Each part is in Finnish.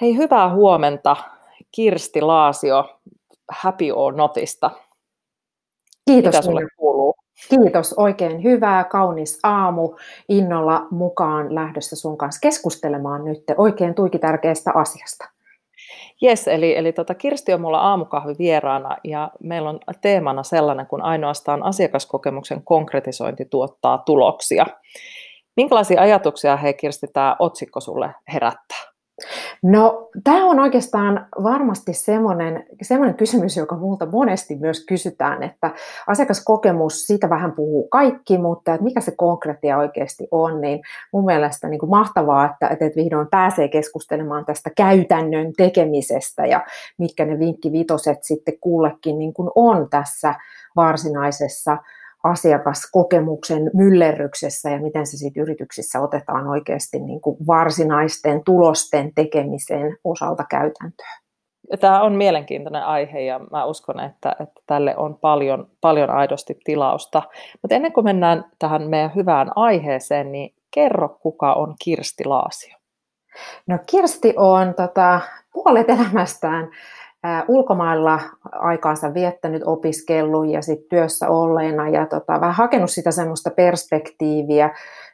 Hei, hyvää huomenta Kirsti Laasio Happy or Notista. Kiitos. Mitä sulle kuuluu? Kiitos, oikein hyvää, kaunis aamu. Innolla mukaan lähdössä sun kanssa keskustelemaan nyt oikein tuiki tärkeästä asiasta. Jes, eli, eli tota, Kirsti on mulla aamukahvi vieraana ja meillä on teemana sellainen, kun ainoastaan asiakaskokemuksen konkretisointi tuottaa tuloksia. Minkälaisia ajatuksia, hei Kirsti, tämä otsikko sulle herättää? No, tämä on oikeastaan varmasti semmoinen, semmoinen kysymys, joka multa monesti myös kysytään, että asiakaskokemus, siitä vähän puhuu kaikki, mutta että mikä se konkreettia oikeasti on, niin mun mielestä niin kuin mahtavaa, että, että vihdoin pääsee keskustelemaan tästä käytännön tekemisestä ja mitkä ne vinkkivitoset sitten kullekin niin kuin on tässä varsinaisessa asiakaskokemuksen myllerryksessä ja miten se sitten yrityksissä otetaan oikeasti niin kuin varsinaisten tulosten tekemisen osalta käytäntöön. Tämä on mielenkiintoinen aihe ja mä uskon, että, että tälle on paljon, paljon aidosti tilausta. Mutta ennen kuin mennään tähän meidän hyvään aiheeseen, niin kerro kuka on Kirsti Laasio? No Kirsti on tota, puolet elämästään ulkomailla aikaansa viettänyt, opiskellut ja sitten työssä olleena ja tota, vähän hakenut sitä semmoista perspektiiviä.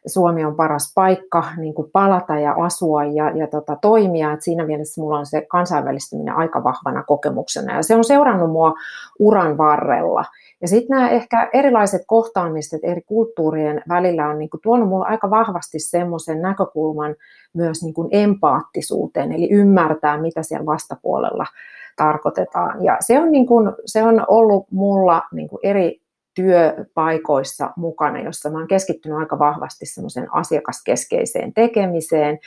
Suomi on paras paikka niin kuin palata ja asua ja, ja tota, toimia. Et siinä mielessä mulla on se kansainvälistyminen aika vahvana kokemuksena ja se on seurannut mua uran varrella. Ja sitten nämä ehkä erilaiset kohtaamiset eri kulttuurien välillä on niin tuonut mulle aika vahvasti semmoisen näkökulman myös niin empaattisuuteen, eli ymmärtää, mitä siellä vastapuolella tarkoitetaan. Ja se on, niin kuin, se on ollut mulla niin kuin eri työpaikoissa mukana, jossa mä oon keskittynyt aika vahvasti semmoisen asiakaskeskeiseen tekemiseen,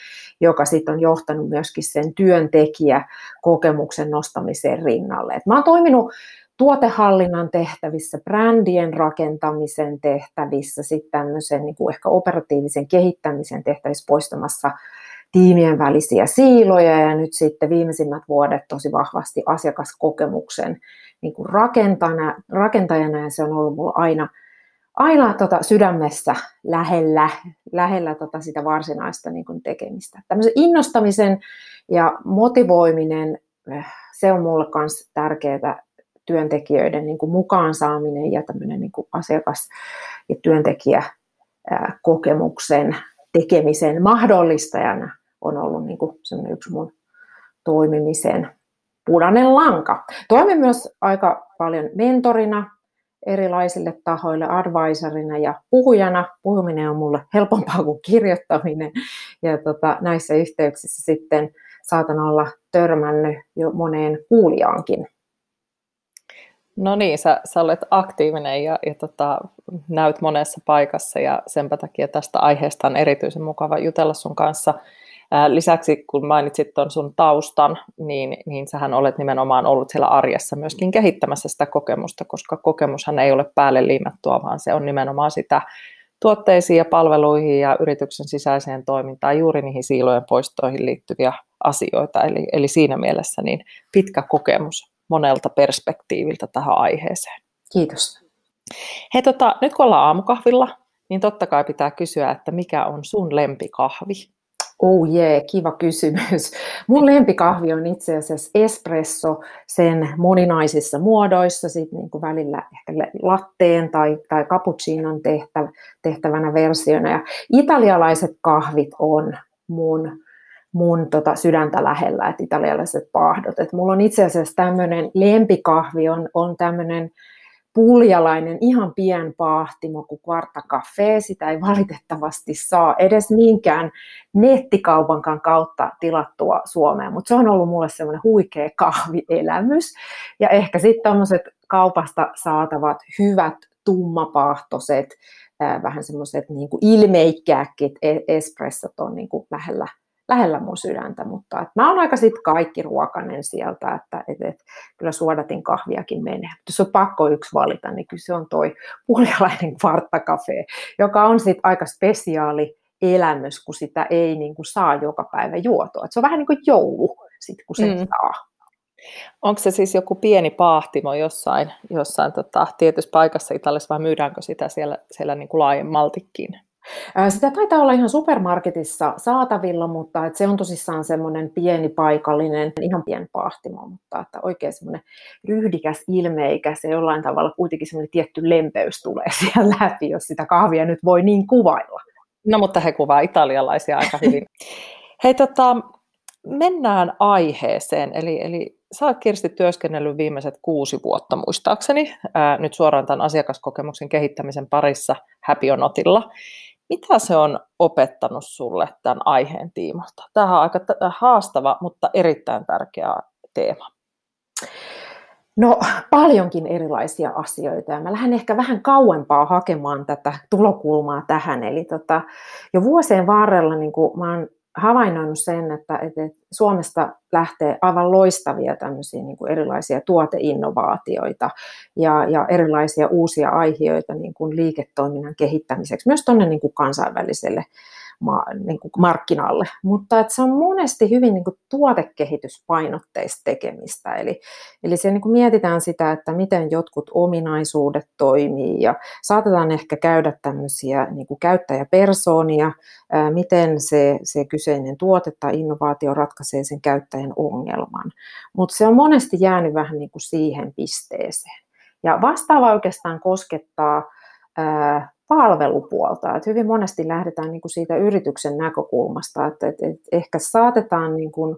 joka sitten on johtanut myöskin sen työntekijäkokemuksen nostamiseen rinnalle. Et mä oon toiminut tuotehallinnan tehtävissä, brändien rakentamisen tehtävissä, sitten tämmöisen niin kuin ehkä operatiivisen kehittämisen tehtävissä poistamassa tiimien välisiä siiloja ja nyt sitten viimeisimmät vuodet tosi vahvasti asiakaskokemuksen niin kuin rakentajana, rakentajana ja se on ollut mulla aina, aina tota sydämessä lähellä, lähellä tota sitä varsinaista niin kuin tekemistä. Tämmöisen innostamisen ja motivoiminen, eh, se on mulle myös tärkeää työntekijöiden niin kuin mukaan saaminen ja tämmöinen niin kuin asiakas- ja työntekijäkokemuksen tekemisen mahdollistajana on ollut niin kuin yksi mun toimimisen punainen lanka. Toimin myös aika paljon mentorina erilaisille tahoille, advisorina ja puhujana. Puhuminen on mulle helpompaa kuin kirjoittaminen. Ja tota, näissä yhteyksissä sitten saatan olla törmännyt jo moneen kuulijaankin. No niin, sä, sä olet aktiivinen ja, ja tota, näyt monessa paikassa ja senpä takia tästä aiheesta on erityisen mukava jutella sun kanssa – Lisäksi kun mainitsit tuon sun taustan, niin, niin sähän olet nimenomaan ollut siellä arjessa myöskin kehittämässä sitä kokemusta, koska kokemushan ei ole päälle liimattua, vaan se on nimenomaan sitä tuotteisiin ja palveluihin ja yrityksen sisäiseen toimintaan, juuri niihin siilojen poistoihin liittyviä asioita. Eli, eli siinä mielessä niin pitkä kokemus monelta perspektiiviltä tähän aiheeseen. Kiitos. Hei, tota, nyt kun ollaan aamukahvilla, niin totta kai pitää kysyä, että mikä on sun lempikahvi? Oh jee, yeah, kiva kysymys. Mun lempikahvi on itse asiassa espresso sen moninaisissa muodoissa, sit niin kuin välillä ehkä latteen tai, tai cappuccinon tehtävä, tehtävänä versiona. Ja italialaiset kahvit on mun, mun tota sydäntä lähellä, että italialaiset pahdot. Et mulla on itse asiassa tämmöinen lempikahvi, on, on tämmöinen puljalainen, ihan pien paahtimo kuin Quarta Cafe. Sitä ei valitettavasti saa edes minkään nettikaupankaan kautta tilattua Suomeen, mutta se on ollut mulle semmoinen huikea kahvielämys. Ja ehkä sitten tämmöiset kaupasta saatavat hyvät tummapahtoiset, vähän semmoiset niin ilmeikkääkit espressot on niin kuin lähellä, lähellä mun sydäntä, mutta että mä oon aika sit kaikki ruokanen sieltä, että et, et, kyllä suodatin kahviakin menee. Mutta jos on pakko yksi valita, niin kyllä se on toi puolialainen kvarttakafe, joka on sitten aika spesiaali elämys, kun sitä ei niin kuin saa joka päivä juotua. Et se on vähän niin kuin joulu, sit, kun se mm. saa. Onko se siis joku pieni paahtimo jossain, jossain tota, tietyssä paikassa Italiassa vai myydäänkö sitä siellä, siellä niin kuin laajemmaltikin? Sitä taitaa olla ihan supermarketissa saatavilla, mutta että se on tosissaan semmoinen pieni paikallinen, ihan pieni pahtimo, mutta että oikein semmoinen ryhdikäs, ilmeikäs ja jollain tavalla kuitenkin semmoinen tietty lempeys tulee siellä läpi, jos sitä kahvia nyt voi niin kuvailla. No mutta he kuvaa italialaisia aika hyvin. Hei tota, mennään aiheeseen, eli, eli sä oot Kirsti työskennellyt viimeiset kuusi vuotta muistaakseni, ää, nyt suoraan tämän asiakaskokemuksen kehittämisen parissa Happy Onotilla. Mitä se on opettanut sulle tämän aiheen tiimoilta? Tämä on aika haastava, mutta erittäin tärkeä teema. No paljonkin erilaisia asioita ja mä lähden ehkä vähän kauempaa hakemaan tätä tulokulmaa tähän. Eli tota, jo vuosien varrella niin kuin mä oon havainnoinut sen, että, että Suomesta lähtee aivan loistavia tämmöisiä niin kuin erilaisia tuoteinnovaatioita ja, ja erilaisia uusia aiheita niin kuin liiketoiminnan kehittämiseksi myös tuonne niin kansainväliselle ma, niin kuin markkinalle, mutta että se on monesti hyvin niin kuin tuotekehityspainotteista tekemistä, eli, eli siellä niin kuin mietitään sitä, että miten jotkut ominaisuudet toimii ja saatetaan ehkä käydä tämmöisiä niin kuin käyttäjäpersoonia, ää, miten se, se kyseinen tuote tai innovaatio ratkaisee sen käyttäjän ongelman, mutta se on monesti jäänyt vähän niin kuin siihen pisteeseen. Ja vastaava oikeastaan koskettaa palvelupuolta. Että hyvin monesti lähdetään niin kuin siitä yrityksen näkökulmasta, että, että, että ehkä saatetaan niin kuin,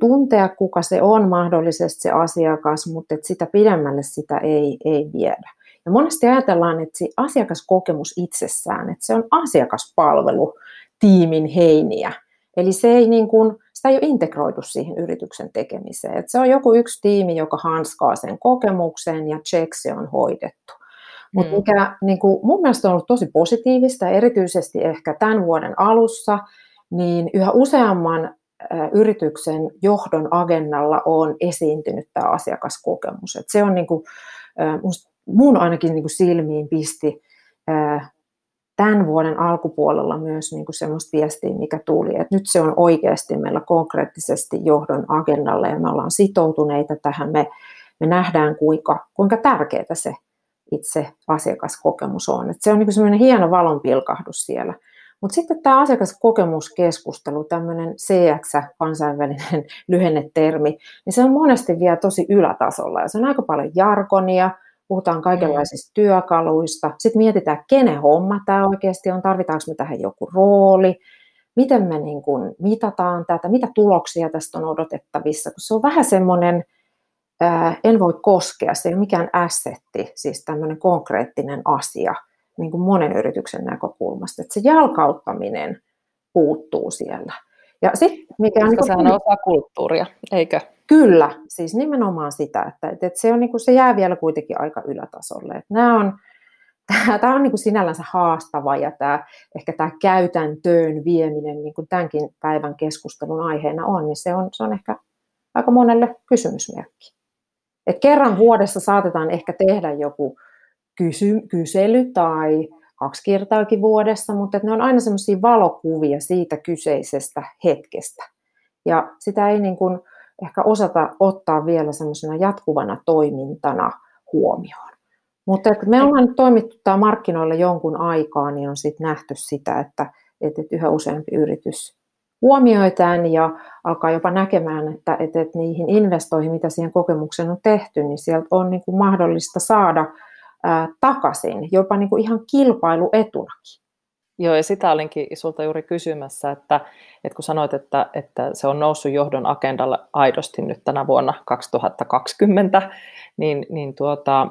tuntea, kuka se on mahdollisesti se asiakas, mutta että sitä pidemmälle sitä ei, ei viedä. Ja monesti ajatellaan, että se asiakaskokemus itsessään, että se on asiakaspalvelu tiimin heiniä. Eli se ei niin kuin, sitä ei ole integroitu siihen yrityksen tekemiseen. Että se on joku yksi tiimi, joka hanskaa sen kokemuksen ja check se on hoidettu. Mutta mm. mikä niin kuin, mun mielestä on ollut tosi positiivista, erityisesti ehkä tämän vuoden alussa, niin yhä useamman yrityksen johdon agendalla on esiintynyt tämä asiakaskokemus. Et se on niin kuin, mun ainakin niin kuin silmiin pisti tämän vuoden alkupuolella myös niin kuin semmoista viestiä, mikä tuli, että nyt se on oikeasti meillä konkreettisesti johdon agendalla ja me ollaan sitoutuneita tähän, me, me nähdään kuinka, kuinka tärkeää se itse asiakaskokemus on. Et se on niin semmoinen hieno valonpilkahdus siellä. Mutta sitten tämä asiakaskokemuskeskustelu, tämmöinen CX, kansainvälinen lyhennetermi, niin se on monesti vielä tosi ylätasolla. Ja se on aika paljon jargonia, puhutaan kaikenlaisista mm. työkaluista. Sitten mietitään, kenen homma tämä oikeasti on, tarvitaanko me tähän joku rooli, miten me niin kuin mitataan tätä, mitä tuloksia tästä on odotettavissa, kun se on vähän semmoinen – en voi koskea, se ei ole mikään assetti, siis tämmöinen konkreettinen asia niin kuin monen yrityksen näkökulmasta, että se jalkauttaminen puuttuu siellä. Ja sit, mikä on, niin sehän on osa kulttuuria, eikö? Kyllä, siis nimenomaan sitä, että, että se, on, niin kuin, se jää vielä kuitenkin aika ylätasolle. Että nämä on, tämä on niin kuin sinällänsä haastava ja tämä, ehkä tämä käytäntöön vieminen, niin kuin tämänkin päivän keskustelun aiheena on, niin se on, se on ehkä aika monelle kysymysmerkki. Et kerran vuodessa saatetaan ehkä tehdä joku kysy, kysely tai kaksi kertaakin vuodessa, mutta ne on aina semmoisia valokuvia siitä kyseisestä hetkestä. Ja sitä ei niin kuin ehkä osata ottaa vielä semmoisena jatkuvana toimintana huomioon. Mutta että me ollaan nyt toimittu tämä markkinoilla jonkun aikaa, niin on sitten nähty sitä, että, että yhä useampi yritys huomioitaan ja alkaa jopa näkemään, että, että, että niihin investoihin, mitä siihen kokemukseen on tehty, niin sieltä on niin kuin mahdollista saada ää, takaisin, jopa niin kuin ihan kilpailuetunakin. Joo, ja sitä olinkin sulta juuri kysymässä, että, että kun sanoit, että, että se on noussut johdon agendalle aidosti nyt tänä vuonna 2020, niin, niin tuota,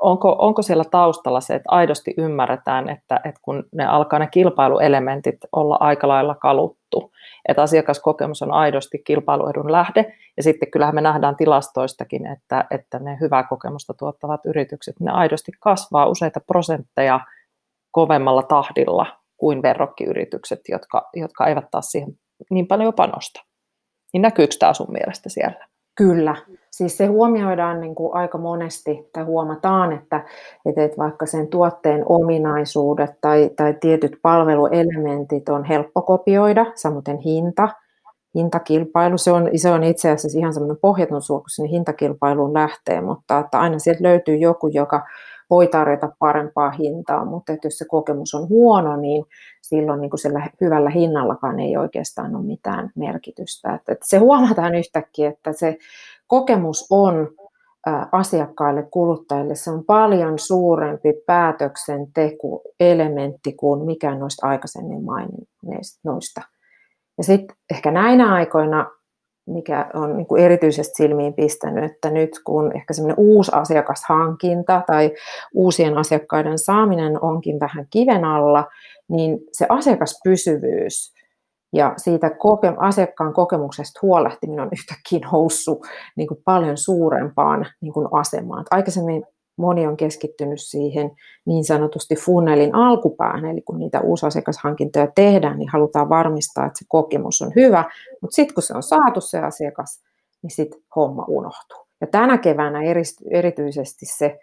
onko, onko siellä taustalla se, että aidosti ymmärretään, että, että kun ne alkaa ne kilpailuelementit olla aika lailla kaluttu, että asiakaskokemus on aidosti kilpailuedun lähde, ja sitten kyllähän me nähdään tilastoistakin, että, että ne hyvää kokemusta tuottavat yritykset, ne aidosti kasvaa useita prosentteja kovemmalla tahdilla kuin verrokkiyritykset, jotka, jotka eivät taas siihen niin paljon panosta. Niin näkyykö tämä sun mielestä siellä? Kyllä. Siis se huomioidaan niin kuin aika monesti, tai huomataan, että, että vaikka sen tuotteen ominaisuudet tai, tai tietyt palveluelementit on helppo kopioida, samoin hinta, hintakilpailu, se on, se on itse asiassa ihan semmoinen pohjaton suo, kun sinne hintakilpailuun lähtee, mutta että aina sieltä löytyy joku, joka voi tarjota parempaa hintaa, mutta että jos se kokemus on huono, niin silloin niin kuin sillä hyvällä hinnallakaan ei oikeastaan ole mitään merkitystä. Että, että se huomataan yhtäkkiä, että se kokemus on asiakkaille, kuluttajille, se on paljon suurempi päätöksentekoelementti kuin mikään noista aikaisemmin maininneista. Ja sitten ehkä näinä aikoina mikä on niin kuin erityisesti silmiin pistänyt, että nyt kun ehkä semmoinen uusi asiakashankinta tai uusien asiakkaiden saaminen onkin vähän kiven alla, niin se asiakaspysyvyys ja siitä koke- asiakkaan kokemuksesta huolehtiminen on yhtäkkiä noussut niin kuin paljon suurempaan niin kuin asemaan. Aikaisemmin moni on keskittynyt siihen niin sanotusti funnelin alkupäähän, eli kun niitä uusasiakashankintoja tehdään, niin halutaan varmistaa, että se kokemus on hyvä, mutta sitten kun se on saatu se asiakas, niin sitten homma unohtuu. Ja tänä keväänä erityisesti se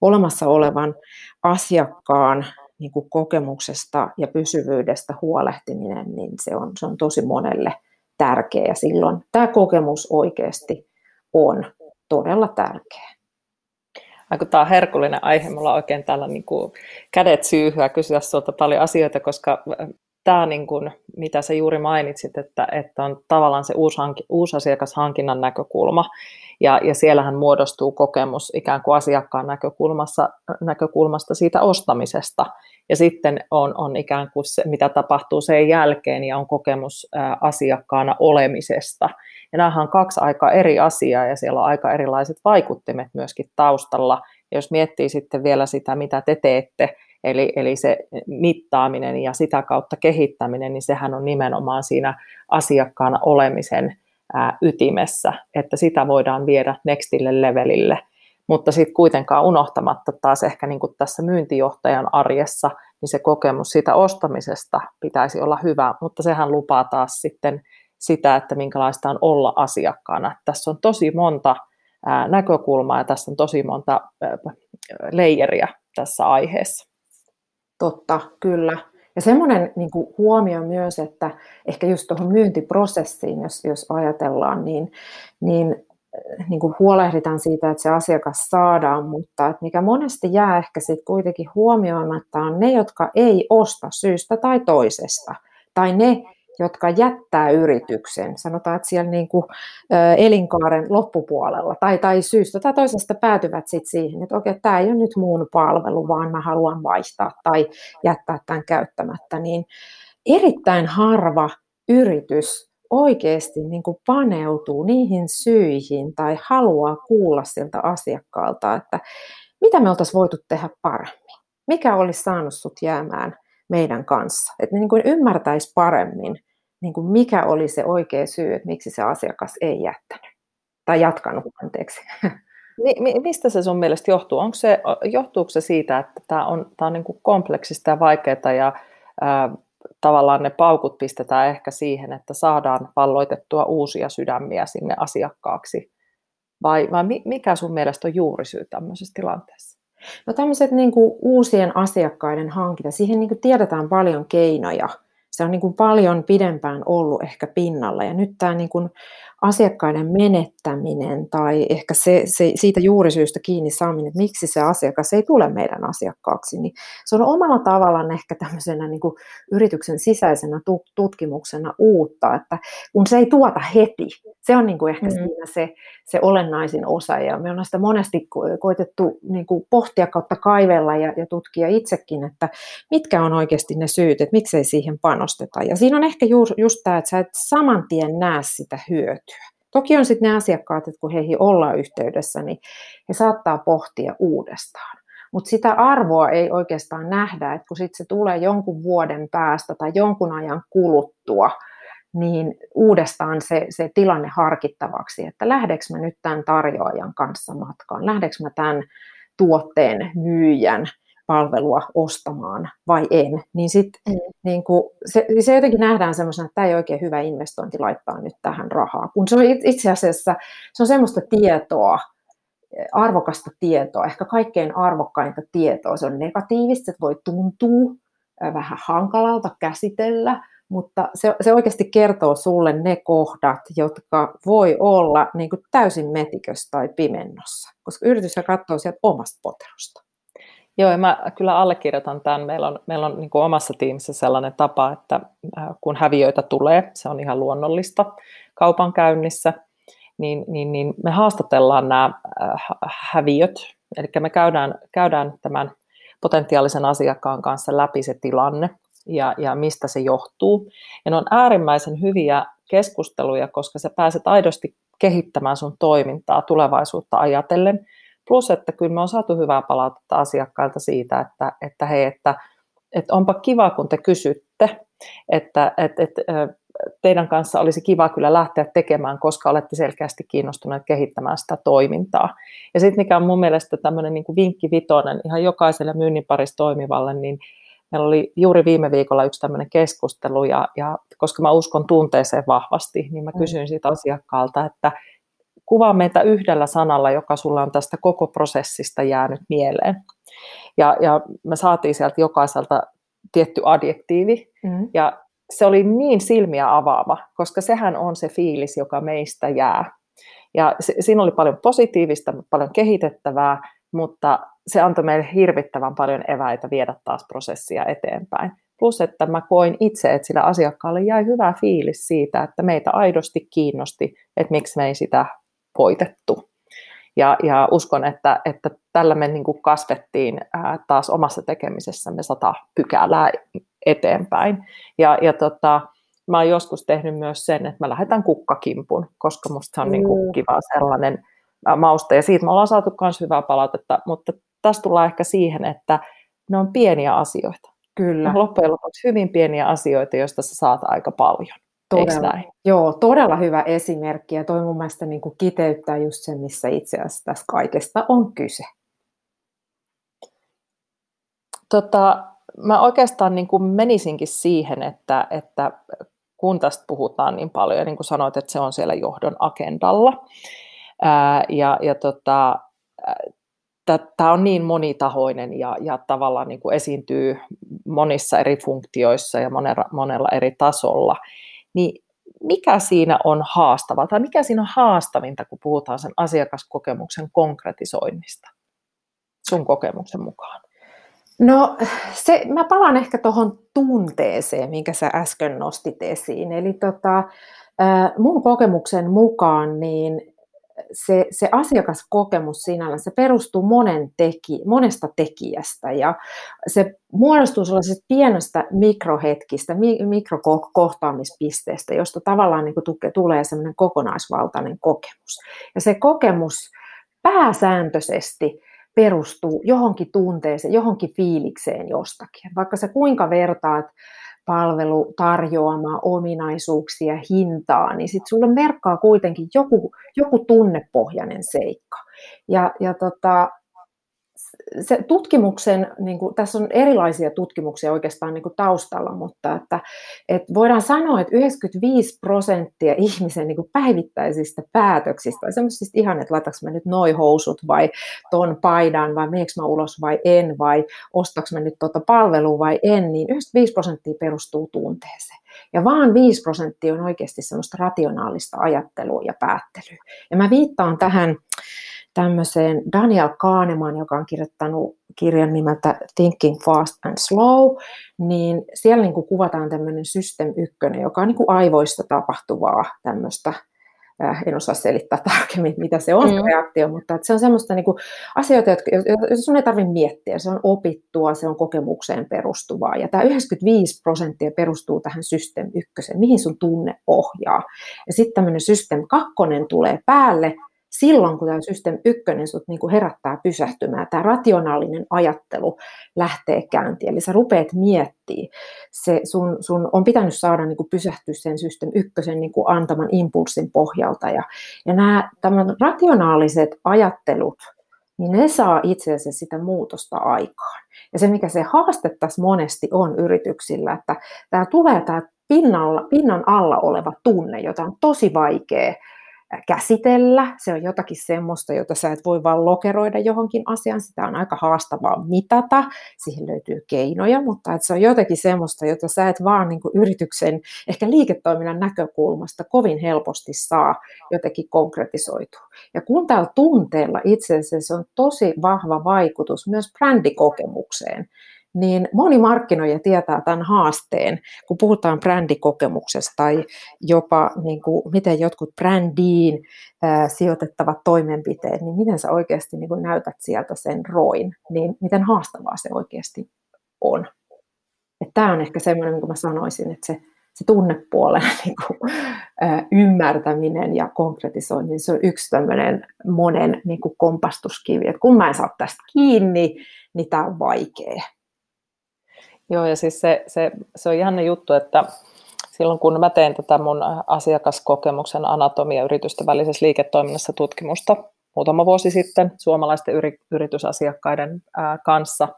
olemassa olevan asiakkaan niin kuin kokemuksesta ja pysyvyydestä huolehtiminen, niin se on, se on tosi monelle tärkeä ja silloin tämä kokemus oikeasti on todella tärkeä. Kun tämä on herkullinen aihe, mulla on oikein täällä niin kuin kädet syyhyä kysyä sinulta paljon asioita, koska tämä, niin kuin, mitä sä juuri mainitsit, että, että on tavallaan se uusi, hanki, uusi asiakashankinnan näkökulma, ja, ja siellähän muodostuu kokemus ikään kuin asiakkaan näkökulmassa, näkökulmasta siitä ostamisesta, ja sitten on, on ikään kuin se, mitä tapahtuu sen jälkeen, ja on kokemus asiakkaana olemisesta. Ja nämähän on kaksi aika eri asiaa, ja siellä on aika erilaiset vaikuttimet myöskin taustalla. Ja jos miettii sitten vielä sitä, mitä te teette, Eli, eli se mittaaminen ja sitä kautta kehittäminen, niin sehän on nimenomaan siinä asiakkaana olemisen ytimessä, että sitä voidaan viedä nextille levelille. Mutta sitten kuitenkaan unohtamatta taas ehkä niin kuin tässä myyntijohtajan arjessa, niin se kokemus siitä ostamisesta pitäisi olla hyvä, mutta sehän lupaa taas sitten sitä, että minkälaista on olla asiakkaana. Tässä on tosi monta näkökulmaa ja tässä on tosi monta leijeriä tässä aiheessa. Totta, kyllä. Ja semmoinen niin kuin huomio myös, että ehkä just tuohon myyntiprosessiin, jos, jos ajatellaan, niin, niin, äh, niin kuin huolehditaan siitä, että se asiakas saadaan, mutta että mikä monesti jää ehkä sitten kuitenkin huomioimatta on ne, jotka ei osta syystä tai toisesta. Tai ne, jotka jättää yrityksen, sanotaan, että siellä niin kuin, elinkaaren loppupuolella tai, tai syystä tai toisesta päätyvät sit siihen, että okei, tämä ei ole nyt muun palvelu, vaan mä haluan vaihtaa tai jättää tämän käyttämättä, niin erittäin harva yritys oikeasti niin kuin paneutuu niihin syihin tai haluaa kuulla siltä asiakkaalta, että mitä me oltaisiin voitu tehdä paremmin, mikä olisi saanut sut jäämään meidän kanssa. Että ne niin kuin ymmärtäisi paremmin, niin kuin mikä oli se oikea syy, että miksi se asiakas ei jättänyt tai jatkanut, anteeksi. Mi- mistä se sun mielestä johtuu? Onko se, johtuuko se siitä, että tämä on, tämä on niin kuin kompleksista ja vaikeaa ja ää, tavallaan ne paukut pistetään ehkä siihen, että saadaan valloitettua uusia sydämiä sinne asiakkaaksi? Vai, vai mikä sun mielestä on juurisyy tämmöisessä tilanteessa? No tämmöiset niin kuin uusien asiakkaiden hankinta, siihen niin kuin tiedetään paljon keinoja – se on niin kuin paljon pidempään ollut ehkä pinnalla. Ja nyt tämä niin kuin asiakkaiden menettäminen tai ehkä se, se, siitä juurisyystä kiinni saaminen, että miksi se asiakas ei tule meidän asiakkaaksi, niin se on omalla tavallaan ehkä tämmöisenä niin kuin yrityksen sisäisenä tutkimuksena uutta, että kun se ei tuota heti, se on niin kuin ehkä mm. siinä se, se olennaisin osa ja me ollaan sitä monesti koitettu niin kuin pohtia kautta kaivella ja, ja tutkia itsekin, että mitkä on oikeasti ne syyt, että miksei siihen panosteta. Ja siinä on ehkä juuri just tämä, että sä et saman tien näe sitä hyötyä. Toki on sitten ne asiakkaat, että kun heihin ollaan yhteydessä, niin he saattaa pohtia uudestaan. Mutta sitä arvoa ei oikeastaan nähdä, että kun sitten se tulee jonkun vuoden päästä tai jonkun ajan kuluttua, niin uudestaan se, se tilanne harkittavaksi, että lähdekö mä nyt tämän tarjoajan kanssa matkaan, lähdekö mä tämän tuotteen myyjän palvelua ostamaan vai en, niin, sit, mm. niin kuin, se, se jotenkin nähdään semmoisena, että tämä ei oikein hyvä investointi laittaa nyt tähän rahaa, kun se on itse asiassa se on semmoista tietoa, arvokasta tietoa, ehkä kaikkein arvokkainta tietoa. Se on negatiivista, että voi tuntua vähän hankalalta käsitellä, mutta se, se oikeasti kertoo sulle ne kohdat, jotka voi olla niin kuin täysin metikössä tai pimennossa, koska yritys katsoo sieltä omasta poterosta. Joo, ja mä kyllä allekirjoitan tämän. Meillä on, meillä on niin omassa tiimissä sellainen tapa, että kun häviöitä tulee, se on ihan luonnollista kaupankäynnissä, niin, niin, niin me haastatellaan nämä häviöt, eli me käydään, käydään tämän potentiaalisen asiakkaan kanssa läpi se tilanne, ja, ja mistä se johtuu. Ja ne on äärimmäisen hyviä keskusteluja, koska sä pääset aidosti kehittämään sun toimintaa tulevaisuutta ajatellen. Plus, että kyllä me on saatu hyvää palautetta asiakkailta siitä, että, että hei, että, että onpa kiva, kun te kysytte, että, että, että teidän kanssa olisi kiva kyllä lähteä tekemään, koska olette selkeästi kiinnostuneet kehittämään sitä toimintaa. Ja sitten mikä on mun mielestä tämmöinen niin vinkki vitonen ihan jokaiselle myynnin parissa toimivalle, niin Meillä oli juuri viime viikolla yksi tämmöinen keskustelu, ja, ja koska mä uskon tunteeseen vahvasti, niin mä mm. kysyin siitä asiakkaalta, että kuvaa meitä yhdellä sanalla, joka sulla on tästä koko prosessista jäänyt mieleen. Ja, ja me saatiin sieltä jokaiselta tietty adjektiivi, mm. ja se oli niin silmiä avaava, koska sehän on se fiilis, joka meistä jää. Ja se, siinä oli paljon positiivista, paljon kehitettävää, mutta se antoi meille hirvittävän paljon eväitä viedä taas prosessia eteenpäin. Plus, että mä koin itse, että sillä asiakkaalle jäi hyvä fiilis siitä, että meitä aidosti kiinnosti, että miksi me ei sitä voitettu. Ja, ja uskon, että, että tällä me niin kuin kasvettiin ää, taas omassa tekemisessämme sata pykälää eteenpäin. Ja, ja tota, mä oon joskus tehnyt myös sen, että mä lähetän kukkakimpun, koska musta se on niin kuin kiva sellainen mausta. Ja siitä me ollaan saatu myös hyvää palautetta, mutta tässä tullaan ehkä siihen, että ne on pieniä asioita. Kyllä. Loppujen lopuksi hyvin pieniä asioita, joista sä saat aika paljon. Todella? Joo, todella hyvä esimerkki ja toi mun mielestä niin kuin kiteyttää just sen, missä itse asiassa tässä kaikesta on kyse. Tota, mä oikeastaan niin kuin menisinkin siihen, että, että kun tästä puhutaan niin paljon, ja niin kuin sanoit, että se on siellä johdon agendalla, ää, ja, ja tota, tämä on niin monitahoinen ja, ja tavallaan niin kuin esiintyy monissa eri funktioissa ja monella, monella eri tasolla, niin mikä siinä on haastavaa tai mikä siinä on haastavinta, kun puhutaan sen asiakaskokemuksen konkretisoinnista sun kokemuksen mukaan? No se, mä palaan ehkä tuohon tunteeseen, minkä sä äsken nostit esiin. Eli tota, mun kokemuksen mukaan niin se, se asiakaskokemus sinällä, se perustuu monen teki, monesta tekijästä ja se muodostuu sellaisesta pienestä mikrohetkistä, mikrokohtaamispisteestä, josta tavallaan niin kuin tulee semmoinen kokonaisvaltainen kokemus. Ja se kokemus pääsääntöisesti perustuu johonkin tunteeseen, johonkin fiilikseen jostakin. Vaikka sä kuinka vertaat palvelu tarjoamaan ominaisuuksia, hintaa, niin sitten sulla merkkaa kuitenkin joku, joku tunnepohjainen seikka. Ja, ja tota, se tutkimuksen, niin kuin, tässä on erilaisia tutkimuksia oikeastaan niin kuin taustalla, mutta että, että voidaan sanoa, että 95 prosenttia ihmisen niin kuin päivittäisistä päätöksistä, semmoisista ihan, että laitaks mä nyt noi housut vai ton paidan vai meneekö mä ulos vai en vai ostaks mä nyt tuota palvelua vai en, niin 95 prosenttia perustuu tunteeseen. Ja vaan 5 prosenttia on oikeasti semmoista rationaalista ajattelua ja päättelyä. Ja mä viittaan tähän tämmöiseen Daniel Kahneman, joka on kirjoittanut kirjan nimeltä Thinking Fast and Slow, niin siellä niin kuin kuvataan tämmöinen System 1, joka on niin kuin aivoista tapahtuvaa tämmöistä äh, en osaa selittää tarkemmin, mitä se on mm. reaktio, mutta että se on semmoista niin kuin asioita, jotka, joita sun ei tarvitse miettiä. Se on opittua, se on kokemukseen perustuvaa. Ja tämä 95 prosenttia perustuu tähän System 1, mihin sun tunne ohjaa. Ja sitten tämmöinen System 2 tulee päälle, silloin, kun tämä System 1 sut niin kuin herättää pysähtymään, tämä rationaalinen ajattelu lähtee käyntiin. Eli sä rupeat miettimään, se sun, sun on pitänyt saada niin kuin pysähtyä sen System 1 niin kuin antaman impulssin pohjalta. Ja, ja nämä tämän rationaaliset ajattelut, niin ne saa itse asiassa sitä muutosta aikaan. Ja se, mikä se haaste tässä monesti on yrityksillä, että tämä tulee tämä pinnan alla oleva tunne, jota on tosi vaikea käsitellä. Se on jotakin semmoista, jota sä et voi vaan lokeroida johonkin asiaan. Sitä on aika haastavaa mitata. Siihen löytyy keinoja, mutta se on jotakin semmoista, jota sä et vaan niin yrityksen, ehkä liiketoiminnan näkökulmasta kovin helposti saa jotenkin konkretisoitua. Ja kun täällä tunteella itse asiassa on tosi vahva vaikutus myös brändikokemukseen, niin moni markkinoija tietää tämän haasteen, kun puhutaan brändikokemuksesta tai jopa niin kuin, miten jotkut brändiin ää, sijoitettavat toimenpiteet, niin miten sä oikeasti niin kuin näytät sieltä sen roin, niin miten haastavaa se oikeasti on. Tämä on ehkä semmoinen, niin kuin mä sanoisin, että se, se tunnepuolen niin kuin, ää, ymmärtäminen ja konkretisointi, se on yksi tämmöinen monen niin kuin kompastuskivi, että kun mä en saa tästä kiinni, niin tämä on vaikea. Joo, ja siis se, se, se on jännä juttu, että silloin kun mä tein tätä mun asiakaskokemuksen anatomia yritysten välisessä liiketoiminnassa tutkimusta muutama vuosi sitten suomalaisten yri, yritysasiakkaiden ää, kanssa,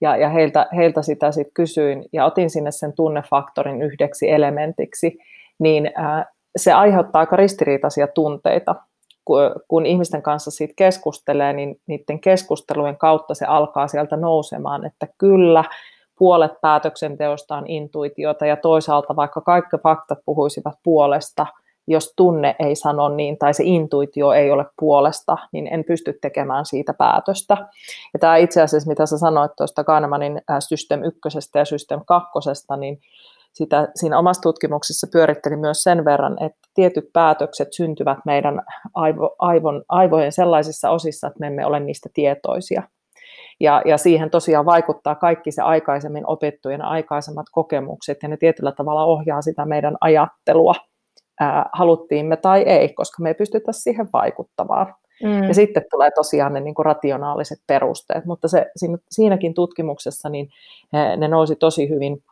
ja, ja heiltä, heiltä sitä sitten kysyin, ja otin sinne sen tunnefaktorin yhdeksi elementiksi, niin ää, se aiheuttaa aika ristiriitaisia tunteita. Kun, kun ihmisten kanssa siitä keskustelee, niin niiden keskustelujen kautta se alkaa sieltä nousemaan, että kyllä, puolet päätöksenteosta on intuitiota ja toisaalta vaikka kaikki faktat puhuisivat puolesta, jos tunne ei sano niin tai se intuitio ei ole puolesta, niin en pysty tekemään siitä päätöstä. Ja tämä itse asiassa, mitä sä sanoit tuosta Kahnemanin System 1 ja System 2, niin sitä, siinä omassa tutkimuksessa pyöritteli myös sen verran, että tietyt päätökset syntyvät meidän aivo, aivon, aivojen sellaisissa osissa, että me emme ole niistä tietoisia. Ja, ja siihen tosiaan vaikuttaa kaikki se aikaisemmin opettujen aikaisemmat kokemukset, ja ne tietyllä tavalla ohjaa sitä meidän ajattelua, ää, haluttiin me tai ei, koska me ei pystytä siihen vaikuttamaan. Mm. Ja sitten tulee tosiaan ne niin kuin rationaaliset perusteet, mutta se, siinä, siinäkin tutkimuksessa niin ne nousi tosi hyvin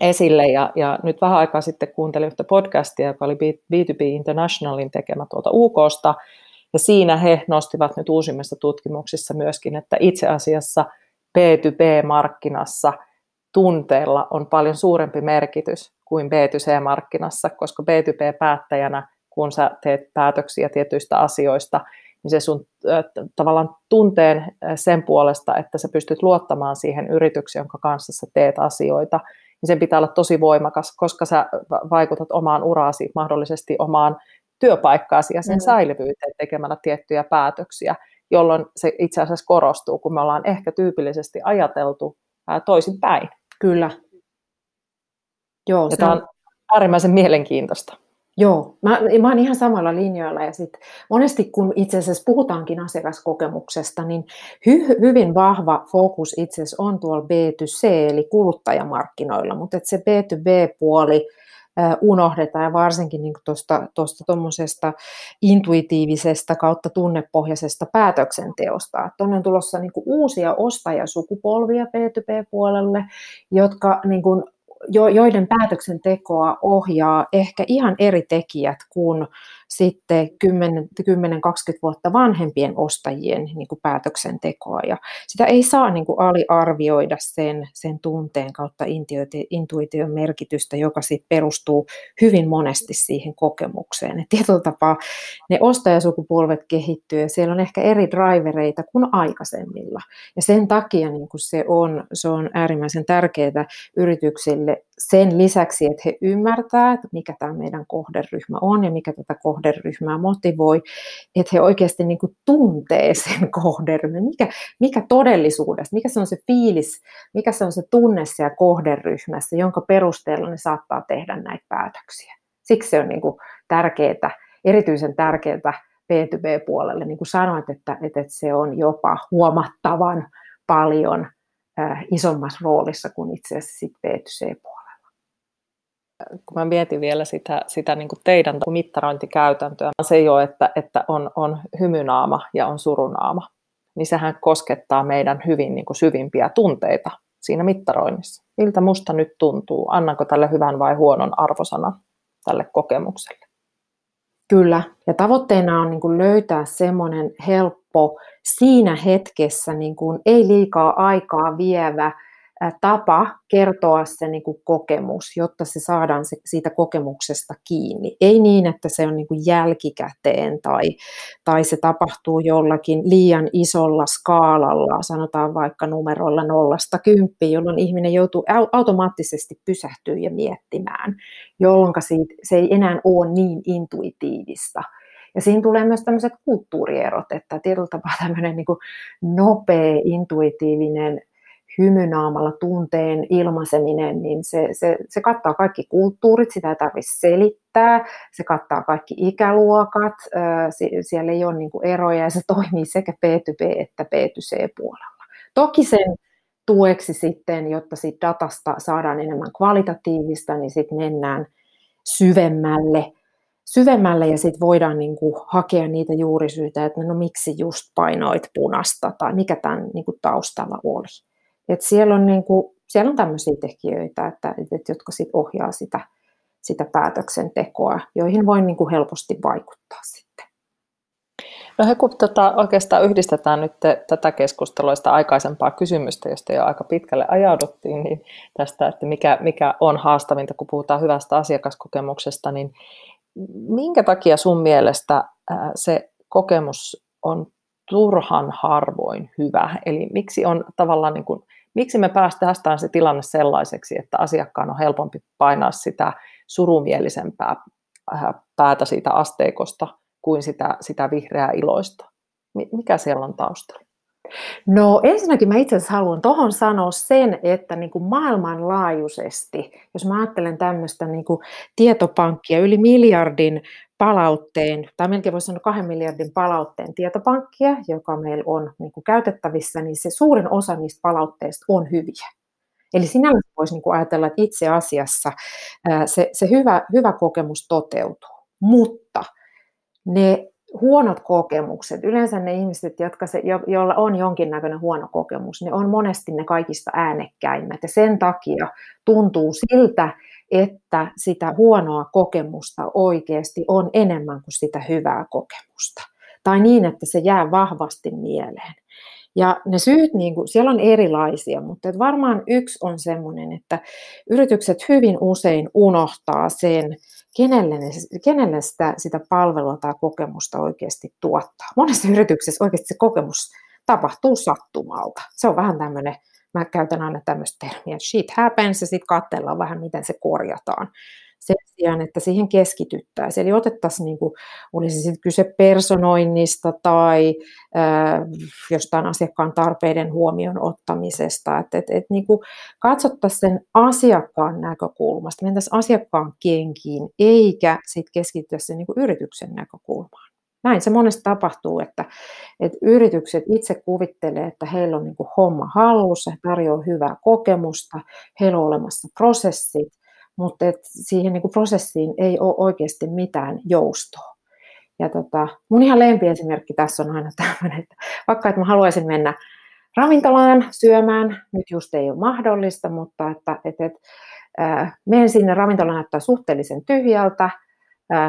esille, ja, ja nyt vähän aikaa sitten kuuntelin yhtä podcastia, joka oli B2B Internationalin tekemä tuolta UKsta, ja siinä he nostivat nyt uusimmissa tutkimuksissa myöskin, että itse asiassa B2B-markkinassa tunteella on paljon suurempi merkitys kuin B2C-markkinassa, koska B2B-päättäjänä, kun sä teet päätöksiä tietyistä asioista, niin se sun tavallaan tunteen sen puolesta, että sä pystyt luottamaan siihen yritykseen, jonka kanssa sä teet asioita, niin sen pitää olla tosi voimakas, koska sä vaikutat omaan uraasi, mahdollisesti omaan työpaikkaasi ja sen mm. säilyvyyteen tekemällä tiettyjä päätöksiä, jolloin se itse asiassa korostuu, kun me ollaan ehkä tyypillisesti ajateltu toisinpäin. Kyllä. Joo, ja se tämä on äärimmäisen mielenkiintoista. Joo, mä, mä oon ihan samalla linjoilla ja sit monesti kun itse asiassa puhutaankin asiakaskokemuksesta, niin hy, hyvin vahva fokus itse asiassa on tuolla B2C eli kuluttajamarkkinoilla, mutta se B2B-puoli unohdetaan ja varsinkin niin tuosta tuommoisesta intuitiivisesta kautta tunnepohjaisesta päätöksenteosta. Tuonne on tulossa niin kuin uusia ostajasukupolvia B2B-puolelle, jotka niin kuin joiden päätöksentekoa ohjaa ehkä ihan eri tekijät kuin sitten 10-20 vuotta vanhempien ostajien niin kuin päätöksentekoa. Ja sitä ei saa niin kuin aliarvioida sen, sen tunteen kautta intuition merkitystä, joka sitten perustuu hyvin monesti siihen kokemukseen. Et tietyllä tapaa ne ostajasukupolvet kehittyy ja siellä on ehkä eri drivereita kuin aikaisemmilla. Ja sen takia niin kuin se, on, se on äärimmäisen tärkeää yrityksille sen lisäksi, että he ymmärtävät, että mikä tämä meidän kohderyhmä on ja mikä tätä kohderyhmää motivoi, että he oikeasti niin kuin tuntee sen kohderyhmän, mikä, mikä todellisuudessa, mikä se on se fiilis, mikä se on se tunne siellä kohderyhmässä, jonka perusteella ne saattaa tehdä näitä päätöksiä. Siksi se on niin kuin tärkeää, erityisen tärkeää B2B-puolelle, niin kuin sanoit, että, että se on jopa huomattavan paljon isommassa roolissa kuin itse asiassa B2C-puolella kun mä mietin vielä sitä, sitä niin kuin teidän mittarointikäytäntöä, se ole, että, että on, on hymynaama ja on surunaama, niin sehän koskettaa meidän hyvin niin kuin syvimpiä tunteita siinä mittaroinnissa. Miltä musta nyt tuntuu? Annanko tälle hyvän vai huonon arvosanan tälle kokemukselle? Kyllä, ja tavoitteena on niin kuin löytää semmoinen helppo, siinä hetkessä niin kuin ei liikaa aikaa vievä tapa kertoa se niin kuin kokemus, jotta se saadaan se, siitä kokemuksesta kiinni. Ei niin, että se on niin kuin jälkikäteen tai, tai se tapahtuu jollakin liian isolla skaalalla, sanotaan vaikka numerolla nollasta kymppiin, jolloin ihminen joutuu automaattisesti pysähtyä ja miettimään, jolloin se ei enää ole niin intuitiivista. Ja siinä tulee myös tämmöiset kulttuurierot, että tietyllä tapaa tämmöinen niin nopea, intuitiivinen hymynaamalla tunteen ilmaiseminen, niin se, se, se kattaa kaikki kulttuurit, sitä ei tarvitse selittää, se kattaa kaikki ikäluokat, siellä ei ole niin kuin eroja ja se toimii sekä B2B että B2C-puolella. Toki sen tueksi sitten, jotta siitä datasta saadaan enemmän kvalitatiivista, niin sitten mennään syvemmälle, syvemmälle ja sitten voidaan niin kuin hakea niitä juurisyitä, että no miksi just painoit punasta tai mikä tämän niin kuin taustalla oli. Et siellä, on niin kuin, siellä on tämmöisiä tekijöitä, että, että, jotka sit ohjaa sitä, sitä päätöksentekoa, joihin voi niin kuin helposti vaikuttaa sitten. No he, kun tota, oikeastaan yhdistetään nyt te, tätä keskustelua, sitä aikaisempaa kysymystä, josta jo aika pitkälle ajauduttiin, niin tästä, että mikä, mikä on haastavinta, kun puhutaan hyvästä asiakaskokemuksesta, niin minkä takia sun mielestä se kokemus on turhan harvoin hyvä? Eli miksi on tavallaan niin kuin miksi me päästään se tilanne sellaiseksi, että asiakkaan on helpompi painaa sitä surumielisempää äh, päätä siitä asteikosta kuin sitä, sitä vihreää iloista? Mikä siellä on taustalla? No ensinnäkin mä itse asiassa haluan tuohon sanoa sen, että niin kuin maailmanlaajuisesti, jos mä ajattelen tämmöistä niin kuin tietopankkia, yli miljardin palautteen, tai melkein voisi sanoa kahden miljardin palautteen tietopankkia, joka meillä on niin kuin käytettävissä, niin se suurin osa niistä palautteista on hyviä. Eli sinällään voisi niin kuin ajatella, että itse asiassa se, se hyvä, hyvä kokemus toteutuu, mutta ne huonot kokemukset, yleensä ne ihmiset, jotka se, jo, joilla on jonkinnäköinen huono kokemus, ne on monesti ne kaikista äänekkäimmät ja sen takia tuntuu siltä, että sitä huonoa kokemusta oikeasti on enemmän kuin sitä hyvää kokemusta. Tai niin, että se jää vahvasti mieleen. Ja ne syyt, niin kuin, siellä on erilaisia, mutta että varmaan yksi on sellainen, että yritykset hyvin usein unohtaa sen, kenelle, ne, kenelle sitä, sitä palvelua tai kokemusta oikeasti tuottaa. Monessa yrityksessä oikeasti se kokemus tapahtuu sattumalta. Se on vähän tämmöinen mä käytän aina tämmöistä termiä, shit happens, ja sitten katsellaan vähän, miten se korjataan. Sen sijaan, että siihen keskityttäisiin. Eli otettaisiin, niin kuin, olisi sitten kyse personoinnista tai äh, jostain asiakkaan tarpeiden huomioon ottamisesta. Että et, et, niin katsottaisiin sen asiakkaan näkökulmasta, mentäisiin asiakkaan kenkiin, eikä sitten keskityttäisiin sen niin kuin yrityksen näkökulmaan näin se monesti tapahtuu, että, että yritykset itse kuvittelee, että heillä on niin kuin homma hallussa, he tarjoavat hyvää kokemusta, heillä on olemassa prosessit, mutta että siihen niin kuin prosessiin ei ole oikeasti mitään joustoa. Ja tota, mun ihan lempiesimerkki tässä on aina tämmöinen, että vaikka että mä haluaisin mennä ravintolaan syömään, nyt just ei ole mahdollista, mutta että, että, että äh, menen sinne, ravintola näyttää suhteellisen tyhjältä,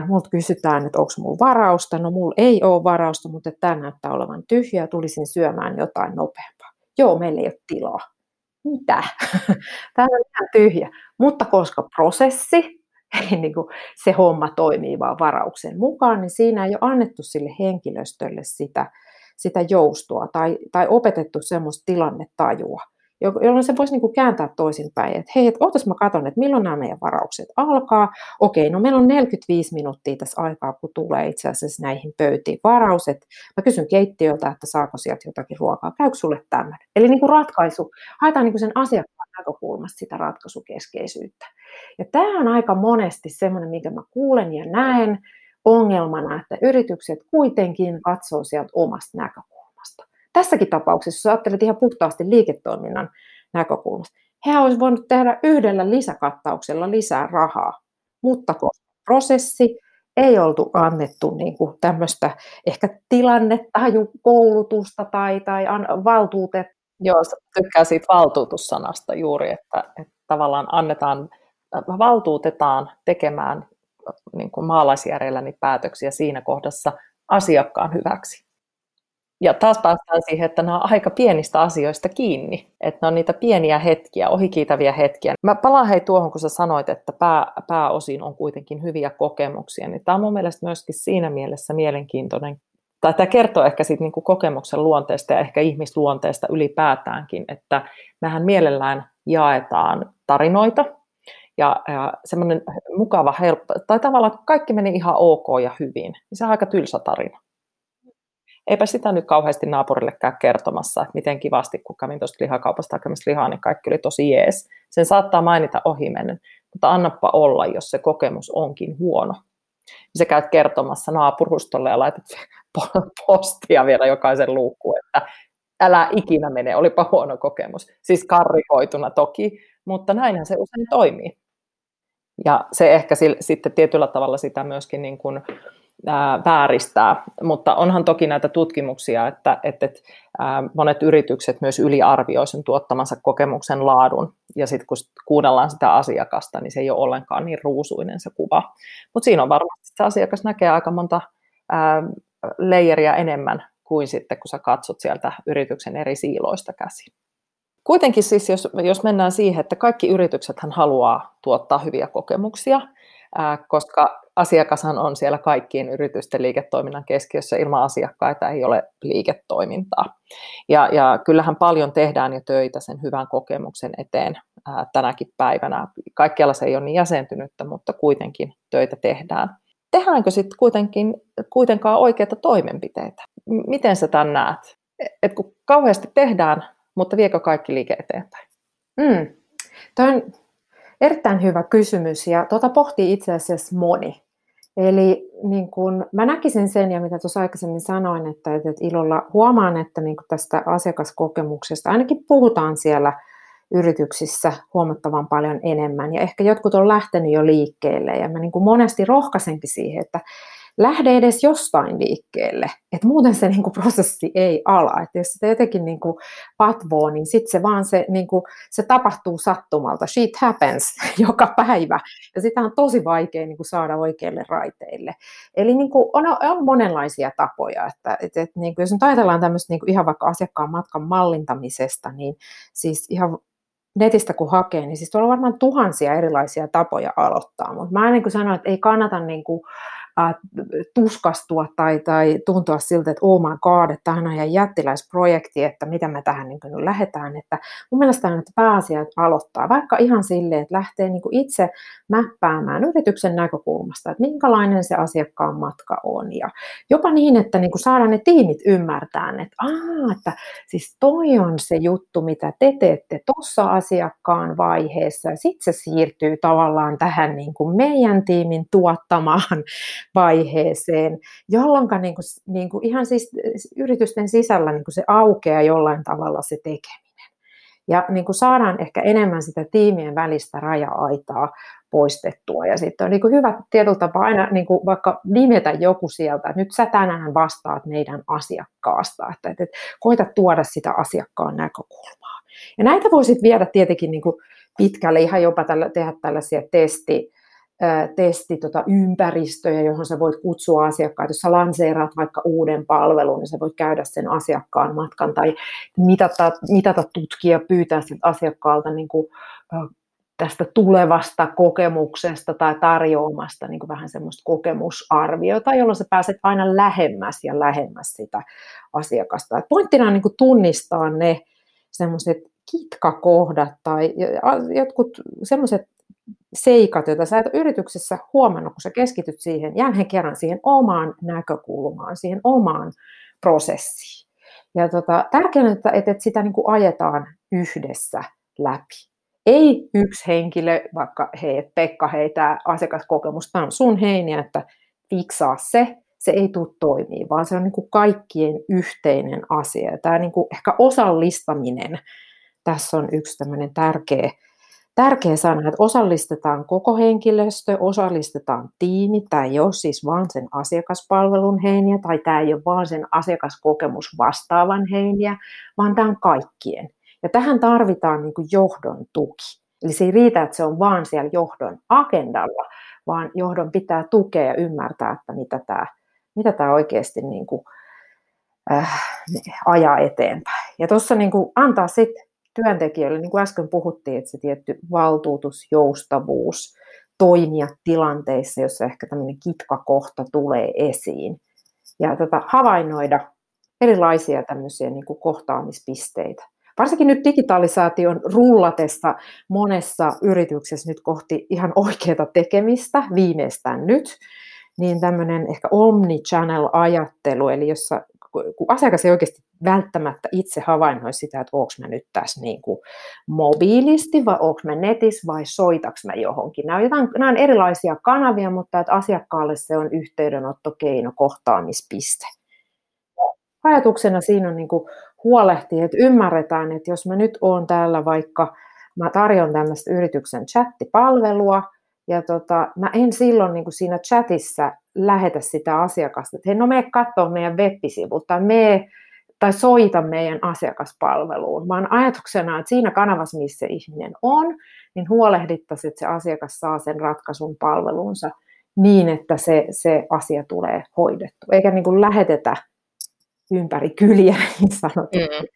Multa kysytään, että onko mulla varausta. No mulla ei ole varausta, mutta tämä näyttää olevan tyhjä. Tulisin syömään jotain nopeampaa. Joo, meillä ei ole tilaa. Mitä? Tämä on ihan tyhjä. Mutta koska prosessi, niin kuin se homma toimii vaan varauksen mukaan, niin siinä ei ole annettu sille henkilöstölle sitä, sitä joustoa tai, tai opetettu semmoista tilannetajua jolloin se voisi niin kuin kääntää toisinpäin, että hei, että ootas mä katson, että milloin nämä meidän varaukset alkaa. Okei, no meillä on 45 minuuttia tässä aikaa, kun tulee itse asiassa näihin pöytiin varaus. Että mä kysyn keittiöltä, että saako sieltä jotakin ruokaa, käykö sulle tämmöinen? Eli niin kuin ratkaisu, haetaan niin kuin sen asiakkaan näkökulmasta sitä ratkaisukeskeisyyttä. Ja tämä on aika monesti semmoinen, minkä mä kuulen ja näen ongelmana, että yritykset kuitenkin katsoo sieltä omasta näkökulmasta tässäkin tapauksessa, jos ajattelet ihan puhtaasti liiketoiminnan näkökulmasta, he olisivat voineet tehdä yhdellä lisäkattauksella lisää rahaa, mutta koska prosessi ei oltu annettu niin kuin tämmöistä ehkä koulutusta tai, tai valtuutet. Joo, tykkää siitä valtuutussanasta juuri, että, että tavallaan annetaan, valtuutetaan tekemään niin kuin maalaisjärjelläni päätöksiä siinä kohdassa asiakkaan hyväksi. Ja taas päästään siihen, että nämä on aika pienistä asioista kiinni, että ne on niitä pieniä hetkiä, ohikiitäviä hetkiä. Mä palaan hei tuohon, kun sä sanoit, että pää, pääosin on kuitenkin hyviä kokemuksia, niin tämä on mun mielestä myöskin siinä mielessä mielenkiintoinen. Tai tämä kertoo ehkä siitä niin kuin kokemuksen luonteesta ja ehkä ihmisluonteesta ylipäätäänkin, että mehän mielellään jaetaan tarinoita. Ja, ja semmoinen mukava, helppo, tai tavallaan kaikki meni ihan ok ja hyvin, niin se on aika tylsä tarina. Eipä sitä nyt kauheasti naapurille käy kertomassa, että miten kivasti, kun kävin tuosta lihakaupasta hakemassa lihaa, niin kaikki oli tosi jees. Sen saattaa mainita ohimennen, mutta annappa olla, jos se kokemus onkin huono. Se käyt kertomassa naapurustolle ja laitat postia vielä jokaisen luukkuun, että älä ikinä mene, olipa huono kokemus. Siis karrikoituna toki, mutta näinhän se usein toimii. Ja se ehkä sitten tietyllä tavalla sitä myöskin niin kuin, ää, vääristää, mutta onhan toki näitä tutkimuksia, että, että, monet yritykset myös yliarvioivat sen tuottamansa kokemuksen laadun, ja sitten kun kuunnellaan sitä asiakasta, niin se ei ole ollenkaan niin ruusuinen se kuva. Mutta siinä on varmasti, että asiakas näkee aika monta leijeriä enemmän kuin sitten, kun sä katsot sieltä yrityksen eri siiloista käsin. Kuitenkin siis, jos, jos mennään siihen, että kaikki yritykset haluaa tuottaa hyviä kokemuksia, koska asiakashan on siellä kaikkien yritysten liiketoiminnan keskiössä. Ilman asiakkaita ei ole liiketoimintaa. Ja, ja kyllähän paljon tehdään jo töitä sen hyvän kokemuksen eteen ää, tänäkin päivänä. Kaikkialla se ei ole niin jäsentynyttä, mutta kuitenkin töitä tehdään tehdäänkö sitten kuitenkin, kuitenkaan oikeita toimenpiteitä? Miten sä tämän näet? Et kun kauheasti tehdään, mutta viekö kaikki liike eteenpäin? Mm. Tuo on erittäin hyvä kysymys ja tuota pohtii itse asiassa moni. Eli niin kun, mä näkisin sen, ja mitä tuossa aikaisemmin sanoin, että, että ilolla huomaan, että niin tästä asiakaskokemuksesta ainakin puhutaan siellä – yrityksissä huomattavan paljon enemmän. Ja ehkä jotkut on lähtenyt jo liikkeelle ja mä niin monesti rohkaisenkin siihen, että lähde edes jostain liikkeelle, että muuten se niin kuin prosessi ei ala. Että jos sitä jotenkin niin kuin patvoo, niin sitten se vaan se, niin kuin, se tapahtuu sattumalta. Shit happens joka päivä. Ja sitä on tosi vaikea niin kuin saada oikeille raiteille. Eli niin kuin on, on monenlaisia tapoja. Että, että, että niin kuin jos nyt ajatellaan tämmöistä niin kuin ihan vaikka asiakkaan matkan mallintamisesta, niin siis ihan netistä kun hakee, niin siis tuolla on varmaan tuhansia erilaisia tapoja aloittaa, mutta mä niin kuin sanoin, että ei kannata niin kuin, tuskastua tai, tai tuntua siltä, että oh my god, että on ihan jättiläisprojekti, että mitä me tähän niin kuin lähdetään. Että mun mielestä on, että pääasiat aloittaa, vaikka ihan silleen, että lähtee niin kuin itse mäppäämään yrityksen näkökulmasta, että minkälainen se asiakkaan matka on. Ja jopa niin, että niin kuin saadaan ne tiimit ymmärtää, että, Aa, että siis toi on se juttu, mitä te teette tuossa asiakkaan vaiheessa, ja sitten se siirtyy tavallaan tähän niin kuin meidän tiimin tuottamaan vaiheeseen, jolloin niin kuin, niin kuin ihan siis yritysten sisällä niin kuin se aukeaa jollain tavalla se tekeminen. Ja niin kuin saadaan ehkä enemmän sitä tiimien välistä raja-aitaa poistettua. Ja sitten on niin kuin hyvä tietyllä tapaa aina niin kuin vaikka nimetä joku sieltä, että nyt sä tänään vastaat meidän asiakkaasta, että, että, että koita tuoda sitä asiakkaan näkökulmaa. Ja näitä voisit viedä tietenkin niin kuin pitkälle, ihan jopa tällä, tehdä tällaisia testi, testi tota, ympäristöjä, johon sä voit kutsua asiakkaita. Jos sä lanseeraat vaikka uuden palvelun, niin sä voit käydä sen asiakkaan matkan tai mitata, mitata tutkia, pyytää siltä asiakkaalta niin kuin, tästä tulevasta kokemuksesta tai tarjoamasta niin kuin vähän semmoista kokemusarviota, jolloin sä pääset aina lähemmäs ja lähemmäs sitä asiakasta. Et pointtina on niin kuin tunnistaa ne semmoiset kitkakohdat tai jotkut semmoiset seikat, joita sä et yrityksessä huomannut, kun sä keskityt siihen jälleen kerran siihen omaan näkökulmaan, siihen omaan prosessiin. Ja tota, tärkeää, että, että sitä niin kuin ajetaan yhdessä läpi. Ei yksi henkilö, vaikka hei, Pekka, hei, tämä asiakaskokemus, tämä on sun heiniä, että fiksaa se, se ei tule toimii, vaan se on niin kuin kaikkien yhteinen asia. Tämä niin kuin ehkä osallistaminen, tässä on yksi tämmöinen tärkeä tärkeä sana, että osallistetaan koko henkilöstö, osallistetaan tiimi, tämä ei ole siis vain sen asiakaspalvelun heiniä tai tämä ei ole vain sen asiakaskokemus vastaavan heiniä, vaan tämä on kaikkien. Ja tähän tarvitaan niin kuin johdon tuki. Eli se ei riitä, että se on vaan siellä johdon agendalla, vaan johdon pitää tukea ja ymmärtää, että mitä tämä, mitä tämä oikeasti niin kuin, äh, ajaa eteenpäin. Ja tuossa niin antaa sitten työntekijöille, niin kuin äsken puhuttiin, että se tietty valtuutus, joustavuus, toimia tilanteissa, jossa ehkä tämmöinen kitkakohta tulee esiin. Ja tota, havainnoida erilaisia tämmöisiä niin kuin kohtaamispisteitä. Varsinkin nyt digitalisaation rullatessa monessa yrityksessä nyt kohti ihan oikeaa tekemistä, viimeistään nyt, niin tämmöinen ehkä omnichannel-ajattelu, eli jossa kun asiakas ei oikeasti välttämättä itse havainnoi sitä, että onko mä nyt tässä niin kuin mobiilisti vai onko mä netissä vai soitaks mä johonkin. Nämä on, jotain, nämä on erilaisia kanavia, mutta että asiakkaalle se on yhteydenottokeino, kohtaamispiste. Ajatuksena siinä on niin kuin huolehtia, että ymmärretään, että jos mä nyt oon täällä vaikka, mä tarjon tämmöistä yrityksen chattipalvelua, ja tota, mä en silloin niin kuin siinä chatissa lähetä sitä asiakasta, että hei, no mene katsoa meidän web-sivut tai mene tai soita meidän asiakaspalveluun, vaan ajatuksena, että siinä kanavassa, missä ihminen on, niin huolehdittaisiin, että se asiakas saa sen ratkaisun palvelunsa niin, että se, se asia tulee hoidettu, eikä niin kuin lähetetä ympäri kyliä niin sanotusti. Mm.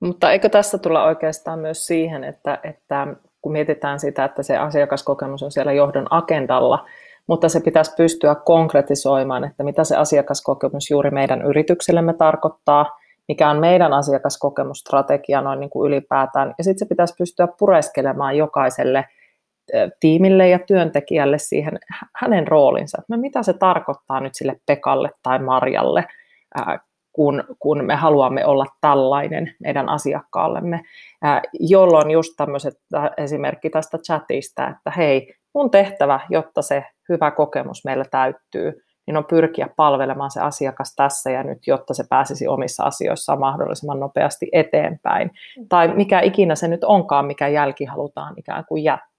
Mutta eikö tässä tulla oikeastaan myös siihen, että, että kun mietitään sitä, että se asiakaskokemus on siellä johdon agendalla, mutta se pitäisi pystyä konkretisoimaan, että mitä se asiakaskokemus juuri meidän yrityksellemme tarkoittaa, mikä on meidän asiakaskokemusstrategia noin niin kuin ylipäätään, ja sitten se pitäisi pystyä pureskelemaan jokaiselle tiimille ja työntekijälle siihen hänen roolinsa, että mitä se tarkoittaa nyt sille Pekalle tai Marjalle, kun, kun me haluamme olla tällainen meidän asiakkaallemme, jolloin just tämmöiset esimerkki tästä chatista, että hei, mun tehtävä, jotta se hyvä kokemus meillä täyttyy, niin on pyrkiä palvelemaan se asiakas tässä ja nyt, jotta se pääsisi omissa asioissaan mahdollisimman nopeasti eteenpäin. Mm. Tai mikä ikinä se nyt onkaan, mikä jälki halutaan ikään kuin jättää.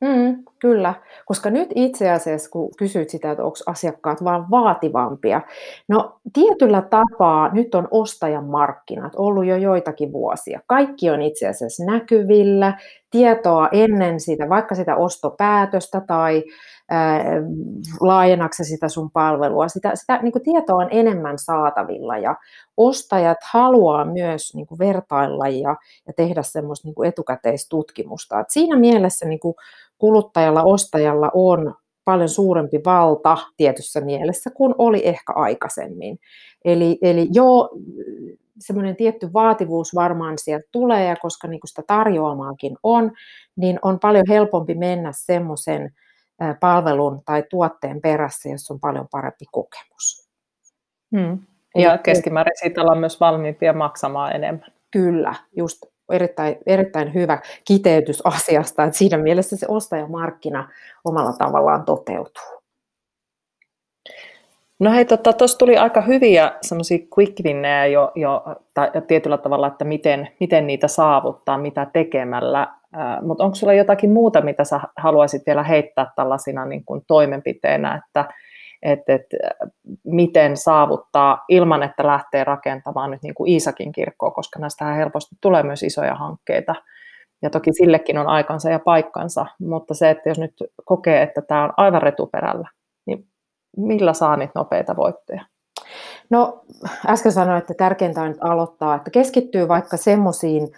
Mm, kyllä, koska nyt itse asiassa, kun kysyit sitä, että onko asiakkaat vaan vaativampia, no tietyllä tapaa nyt on ostajan markkinat ollut jo joitakin vuosia. Kaikki on itse asiassa näkyvillä, tietoa ennen sitä, vaikka sitä ostopäätöstä tai laajennaksi sitä sun palvelua. Sitä, sitä niin kuin tietoa on enemmän saatavilla ja ostajat haluaa myös niin kuin vertailla ja, ja tehdä semmoista niin kuin etukäteistutkimusta. Et siinä mielessä niin kuin kuluttajalla, ostajalla on paljon suurempi valta tietyssä mielessä kuin oli ehkä aikaisemmin. Eli, eli joo, semmoinen tietty vaativuus varmaan sieltä tulee, ja koska niin kuin sitä tarjoamaakin on, niin on paljon helpompi mennä semmoisen palvelun tai tuotteen perässä, jos on paljon parempi kokemus. Hmm. Ja keskimäärin siitä ollaan myös valmiimpia maksamaan enemmän. Kyllä, just erittäin, erittäin hyvä kiteytys asiasta, että siinä mielessä se ostajamarkkina omalla tavallaan toteutuu. No hei, tuossa tota, tuli aika hyviä semmoisia quick winnejä jo, jo tai, tietyllä tavalla, että miten, miten niitä saavuttaa, mitä tekemällä. Äh, Mutta onko sulla jotakin muuta, mitä sä haluaisit vielä heittää tällaisina niin kuin toimenpiteenä, että et, et, miten saavuttaa ilman, että lähtee rakentamaan nyt niin kuin Iisakin kirkkoa, koska näistä helposti tulee myös isoja hankkeita. Ja toki sillekin on aikansa ja paikkansa, mutta se, että jos nyt kokee, että tämä on aivan retuperällä, millä saa niitä nopeita voittoja? No äsken sanoin, että tärkeintä on nyt aloittaa, että keskittyy vaikka semmoisiin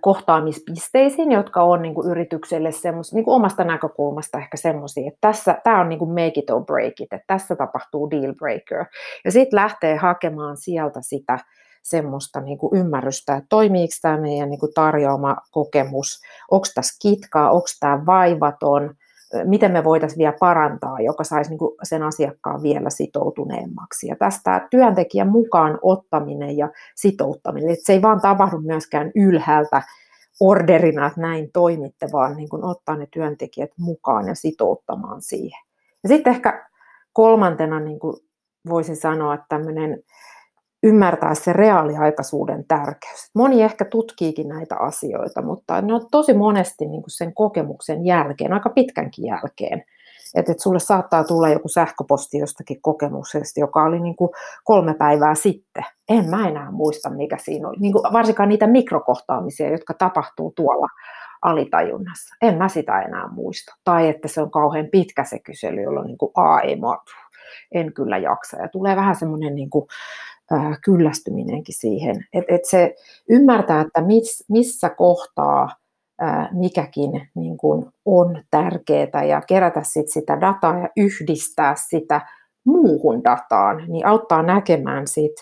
kohtaamispisteisiin, jotka on niin kuin yritykselle semmos, niin kuin omasta näkökulmasta ehkä semmoisia, että tässä, tämä on niin kuin make it or break it, että tässä tapahtuu deal breaker. Ja sitten lähtee hakemaan sieltä sitä semmoista niin kuin ymmärrystä, että toimiiko tämä meidän niin kuin tarjoama kokemus, onko tässä kitkaa, onko tämä vaivaton, miten me voitaisiin vielä parantaa, joka saisi niin sen asiakkaan vielä sitoutuneemmaksi. Ja tästä työntekijän mukaan ottaminen ja sitouttaminen, että se ei vaan tapahdu myöskään ylhäältä orderina, että näin toimitte, vaan niin kuin ottaa ne työntekijät mukaan ja sitouttamaan siihen. Ja sitten ehkä kolmantena niin kuin voisin sanoa, että tämmöinen ymmärtää se reaaliaikaisuuden tärkeys. Moni ehkä tutkiikin näitä asioita, mutta ne on tosi monesti niin kuin sen kokemuksen jälkeen, aika pitkänkin jälkeen. Että et sulle saattaa tulla joku sähköposti jostakin kokemuksesta, joka oli niin kuin kolme päivää sitten. En mä enää muista, mikä siinä oli. Niin kuin varsinkaan niitä mikrokohtaamisia, jotka tapahtuu tuolla alitajunnassa. En mä sitä enää muista. Tai että se on kauhean pitkä se kysely, jolloin niin kuin, A, ei mä, en kyllä jaksa. Ja tulee vähän semmoinen niin kuin, kyllästyminenkin siihen. Että et se ymmärtää, että miss, missä kohtaa mikäkin niin kuin on tärkeää ja kerätä sit sitä dataa ja yhdistää sitä muuhun dataan, niin auttaa näkemään sit,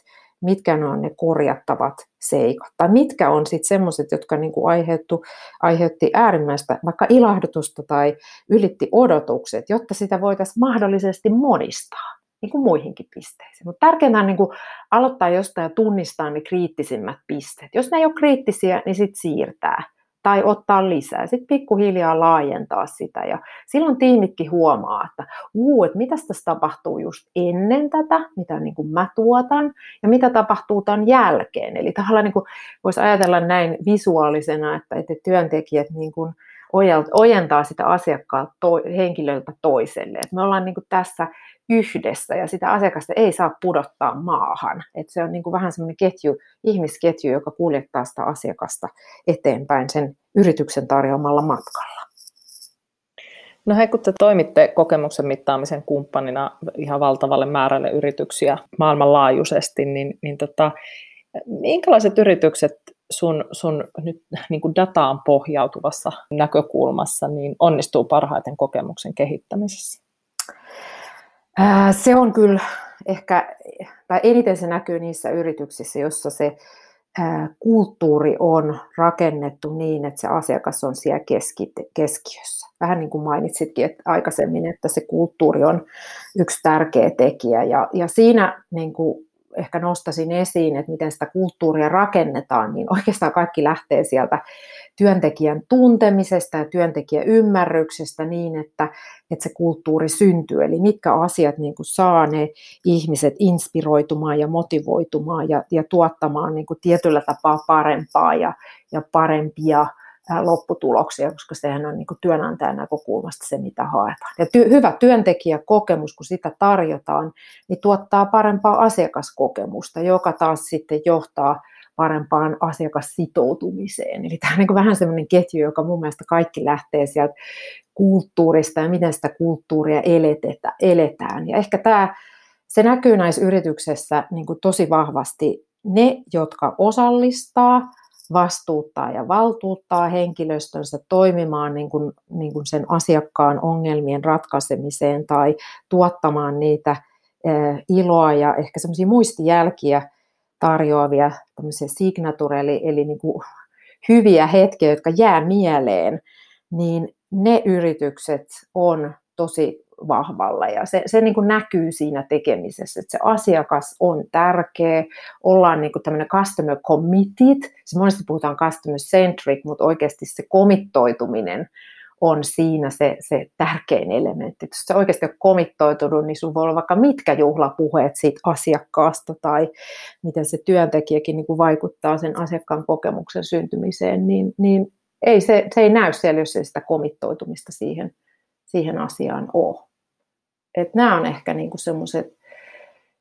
mitkä ne on ne korjattavat seikat, tai mitkä on sitten semmoiset, jotka niinku aiheuttu, aiheutti äärimmäistä vaikka ilahdutusta tai ylitti odotukset, jotta sitä voitaisiin mahdollisesti monistaa niin kuin muihinkin pisteisiin. Mutta tärkeintä on niin kuin aloittaa jostain ja tunnistaa ne kriittisimmät pisteet. Jos ne ei ole kriittisiä, niin sitten siirtää tai ottaa lisää. Sitten pikkuhiljaa laajentaa sitä ja silloin tiimitkin huomaa, että uu, että mitä tässä tapahtuu just ennen tätä, mitä niin kuin mä tuotan ja mitä tapahtuu tämän jälkeen. Eli tavallaan niin voisi ajatella näin visuaalisena, että, että työntekijät niin kuin ojentaa sitä asiakkaat to, henkilöltä toiselle. Et me ollaan niin kuin tässä yhdessä ja sitä asiakasta ei saa pudottaa maahan. Et se on niin kuin vähän semmoinen ketju, ihmisketju, joka kuljettaa sitä asiakasta eteenpäin sen yrityksen tarjoamalla matkalla. No hei, kun te toimitte kokemuksen mittaamisen kumppanina ihan valtavalle määrälle yrityksiä maailmanlaajuisesti, niin, niin tota, minkälaiset yritykset sun, sun nyt niin kuin dataan pohjautuvassa näkökulmassa niin onnistuu parhaiten kokemuksen kehittämisessä? Se on kyllä ehkä, tai eniten se näkyy niissä yrityksissä, jossa se kulttuuri on rakennettu niin, että se asiakas on siellä keskiössä. Vähän niin kuin mainitsitkin että aikaisemmin, että se kulttuuri on yksi tärkeä tekijä. Ja, ja siinä niin kuin ehkä nostasin esiin, että miten sitä kulttuuria rakennetaan, niin oikeastaan kaikki lähtee sieltä työntekijän tuntemisesta ja työntekijän ymmärryksestä niin, että, että se kulttuuri syntyy. Eli mitkä asiat niin kuin saa ne ihmiset inspiroitumaan ja motivoitumaan ja, ja tuottamaan niin kuin tietyllä tapaa parempaa ja, ja parempia lopputuloksia, koska sehän on niin kuin työnantajan näkökulmasta se, mitä haetaan. Ja ty- hyvä työntekijäkokemus, kun sitä tarjotaan, niin tuottaa parempaa asiakaskokemusta, joka taas sitten johtaa parempaan asiakassitoutumiseen. Eli tämä on niin vähän semmoinen ketju, joka mun mielestä kaikki lähtee sieltä kulttuurista ja miten sitä kulttuuria eletetä, eletään. Ja ehkä tämä, se näkyy näissä yrityksissä niin tosi vahvasti. Ne, jotka osallistaa, vastuuttaa ja valtuuttaa henkilöstönsä toimimaan niin kuin, niin kuin sen asiakkaan ongelmien ratkaisemiseen tai tuottamaan niitä iloa ja ehkä semmoisia muistijälkiä tarjoavia signature, eli, eli niin kuin hyviä hetkiä, jotka jää mieleen, niin ne yritykset on tosi vahvalla ja se, se niin kuin näkyy siinä tekemisessä, että se asiakas on tärkeä, ollaan niin kuin tämmöinen customer committed, se monesti puhutaan customer centric, mutta oikeasti se komittoituminen on siinä se, se tärkein elementti. Jos sä oikeasti olet komittoitunut, niin sinulla voi olla vaikka mitkä juhlapuheet siitä asiakkaasta tai miten se työntekijäkin niin kuin vaikuttaa sen asiakkaan kokemuksen syntymiseen, niin, niin ei se, se ei näy siellä, jos ei sitä komittoitumista siihen, siihen asiaan ole. Et nämä on ehkä niin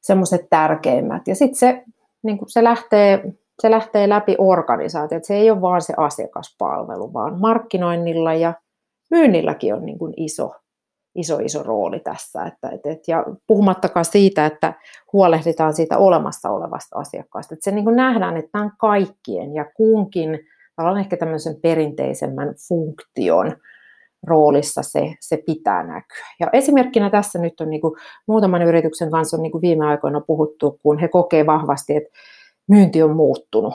semmoiset tärkeimmät. Ja sitten se, niin se, lähtee, se lähtee läpi organisaatio, että se ei ole vain se asiakaspalvelu, vaan markkinoinnilla ja myynnilläkin on niin kuin iso, iso, iso rooli tässä. Että, et, et, ja puhumattakaan siitä, että huolehditaan siitä olemassa olevasta asiakkaasta. Että se niin kuin nähdään, että tämä on kaikkien ja kunkin tavallaan ehkä tämmöisen perinteisemmän funktion roolissa se, se pitää näkyä. Ja esimerkkinä tässä nyt on niin kuin, muutaman yrityksen kanssa on niin kuin viime aikoina puhuttu, kun he kokee vahvasti, että myynti on muuttunut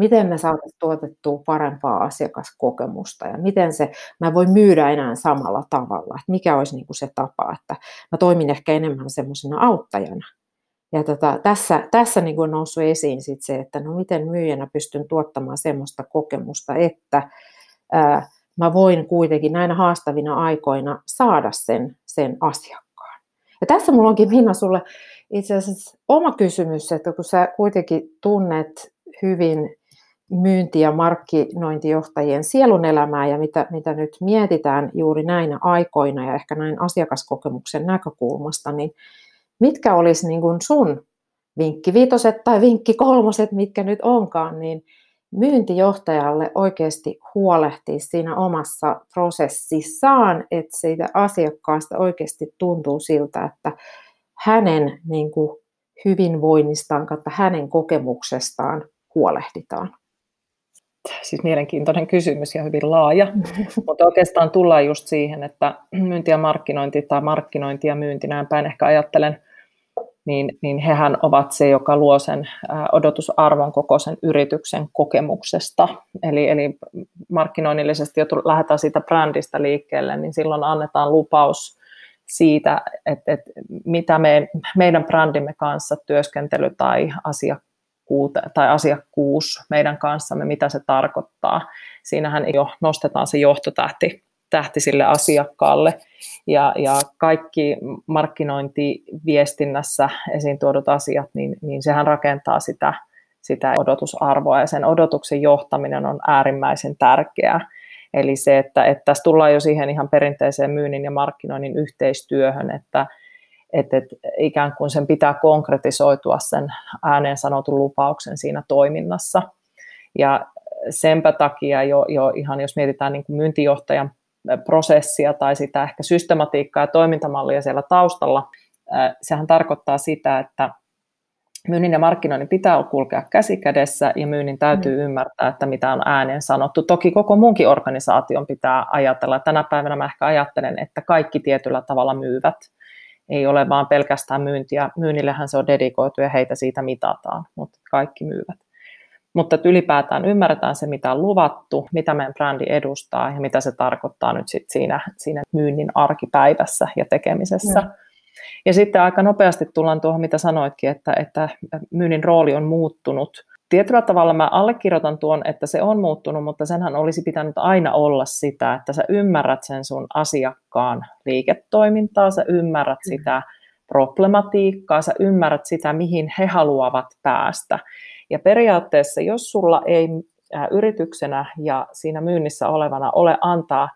miten me saataisiin tuotettua parempaa asiakaskokemusta ja miten se, mä voin myydä enää samalla tavalla, että mikä olisi niin kuin se tapa, että mä toimin ehkä enemmän semmoisena auttajana. Ja tota, tässä, tässä niin kuin on noussut esiin sit se, että no miten myyjänä pystyn tuottamaan semmoista kokemusta, että ää, mä voin kuitenkin näinä haastavina aikoina saada sen, sen asiakkaan. Ja tässä mulla onkin Minna sulle itse asiassa oma kysymys, että kun sä kuitenkin tunnet hyvin myynti- ja markkinointijohtajien sielun elämää ja mitä, mitä nyt mietitään juuri näinä aikoina ja ehkä näin asiakaskokemuksen näkökulmasta, niin mitkä olisi niin kuin sun vinkki viitoset tai vinkki kolmoset, mitkä nyt onkaan, niin myyntijohtajalle oikeasti huolehtia siinä omassa prosessissaan, että siitä asiakkaasta oikeasti tuntuu siltä, että hänen niin kuin, hyvinvoinnistaan kautta hänen kokemuksestaan huolehditaan? Siis mielenkiintoinen kysymys ja hyvin laaja, mutta oikeastaan tullaan just siihen, että myynti ja markkinointi tai markkinointi ja myynti, näin päin ehkä ajattelen, niin, niin hehän ovat se, joka luo sen odotusarvon koko sen yrityksen kokemuksesta. Eli, eli markkinoinnillisesti, jo lähdetään siitä brändistä liikkeelle, niin silloin annetaan lupaus siitä, että, että mitä me, meidän brändimme kanssa työskentely tai asiakkuute, tai asiakkuus meidän kanssamme, mitä se tarkoittaa. Siinähän jo nostetaan se johtotähti tähti sille asiakkaalle. Ja, ja kaikki markkinointiviestinnässä esiin tuodut asiat, niin, niin sehän rakentaa sitä, sitä odotusarvoa ja sen odotuksen johtaminen on äärimmäisen tärkeää. Eli se, että, että tässä tullaan jo siihen ihan perinteiseen myynnin ja markkinoinnin yhteistyöhön, että, että, että ikään kuin sen pitää konkretisoitua sen ääneen sanotun lupauksen siinä toiminnassa. Ja senpä takia jo, jo ihan jos mietitään niin kuin myyntijohtajan prosessia tai sitä ehkä systematiikkaa ja toimintamallia siellä taustalla, sehän tarkoittaa sitä, että myynnin ja markkinoinnin pitää kulkea käsi kädessä ja myynnin täytyy mm. ymmärtää, että mitä on ääneen sanottu. Toki koko munkin organisaation pitää ajatella. Tänä päivänä mä ehkä ajattelen, että kaikki tietyllä tavalla myyvät. Ei ole vaan pelkästään myyntiä. Myynnillehän se on dedikoitu ja heitä siitä mitataan, mutta kaikki myyvät. Mutta että ylipäätään ymmärretään se, mitä on luvattu, mitä meidän brändi edustaa ja mitä se tarkoittaa nyt sit siinä, siinä myynnin arkipäivässä ja tekemisessä. Mm. Ja sitten aika nopeasti tullaan tuohon, mitä sanoitkin, että, että myynnin rooli on muuttunut. Tietyllä tavalla mä allekirjoitan tuon, että se on muuttunut, mutta senhän olisi pitänyt aina olla sitä, että sä ymmärrät sen sun asiakkaan liiketoimintaa, sä ymmärrät mm. sitä problematiikkaa, sä ymmärrät sitä, mihin he haluavat päästä. Ja periaatteessa, jos sulla ei yrityksenä ja siinä myynnissä olevana ole antaa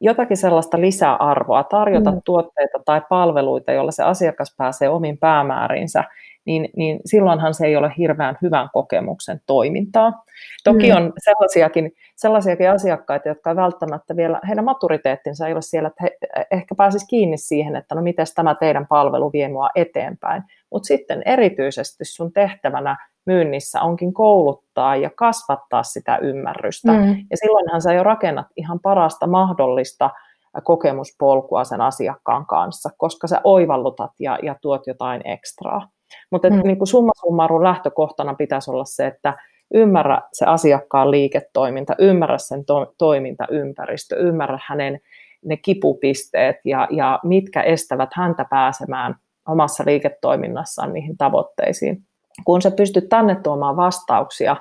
jotakin sellaista lisäarvoa, tarjota mm. tuotteita tai palveluita, joilla se asiakas pääsee omiin päämäärinsä, niin, niin silloinhan se ei ole hirveän hyvän kokemuksen toimintaa. Toki mm. on sellaisiakin, sellaisiakin asiakkaita, jotka ei välttämättä vielä, heidän maturiteettinsa ei ole siellä, että he ehkä pääsisi kiinni siihen, että no miten tämä teidän palvelu vie mua eteenpäin. Mutta sitten erityisesti sun tehtävänä myynnissä onkin kouluttaa ja kasvattaa sitä ymmärrystä. Mm. Ja silloinhan sä jo rakennat ihan parasta mahdollista kokemuspolkua sen asiakkaan kanssa, koska sä oivallutat ja, ja tuot jotain ekstraa. Mutta mm. niin summa summarum lähtökohtana pitäisi olla se, että ymmärrä se asiakkaan liiketoiminta, ymmärrä sen to- toimintaympäristö, ymmärrä hänen ne kipupisteet ja, ja mitkä estävät häntä pääsemään omassa liiketoiminnassaan niihin tavoitteisiin kun sä pystyt tänne tuomaan vastauksia,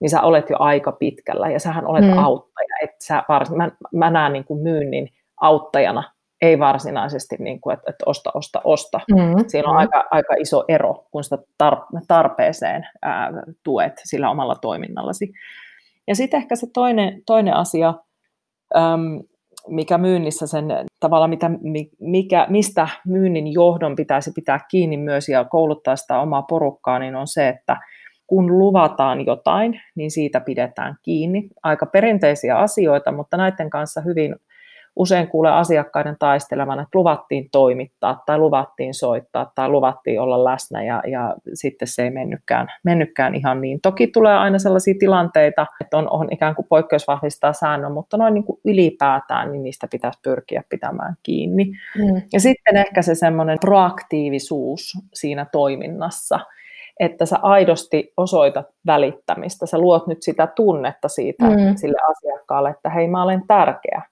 niin sä olet jo aika pitkällä ja sähän olet mm. auttaja. Et sä vars, mä, mä näen niin kuin myynnin auttajana, ei varsinaisesti niin kuin, että, että osta, osta, osta. Mm. Siinä on mm. aika, aika iso ero, kun sitä tarpeeseen ää, tuet sillä omalla toiminnallasi. Ja sitten ehkä se toinen, toinen asia, äm, mikä myynnissä sen tavalla, mitä, mikä, mistä myynnin johdon pitäisi pitää kiinni myös ja kouluttaa sitä omaa porukkaa, niin on se, että kun luvataan jotain, niin siitä pidetään kiinni. Aika perinteisiä asioita, mutta näiden kanssa hyvin usein kuulee asiakkaiden taistelevan, että luvattiin toimittaa tai luvattiin soittaa tai luvattiin olla läsnä ja, ja sitten se ei mennytkään, mennytkään ihan niin. Toki tulee aina sellaisia tilanteita, että on, on ikään kuin poikkeus vahvistaa säännön, mutta noin niin kuin ylipäätään niin niistä pitäisi pyrkiä pitämään kiinni. Mm. Ja sitten ehkä se semmoinen proaktiivisuus siinä toiminnassa, että sä aidosti osoitat välittämistä, sä luot nyt sitä tunnetta siitä mm. sille asiakkaalle, että hei mä olen tärkeä,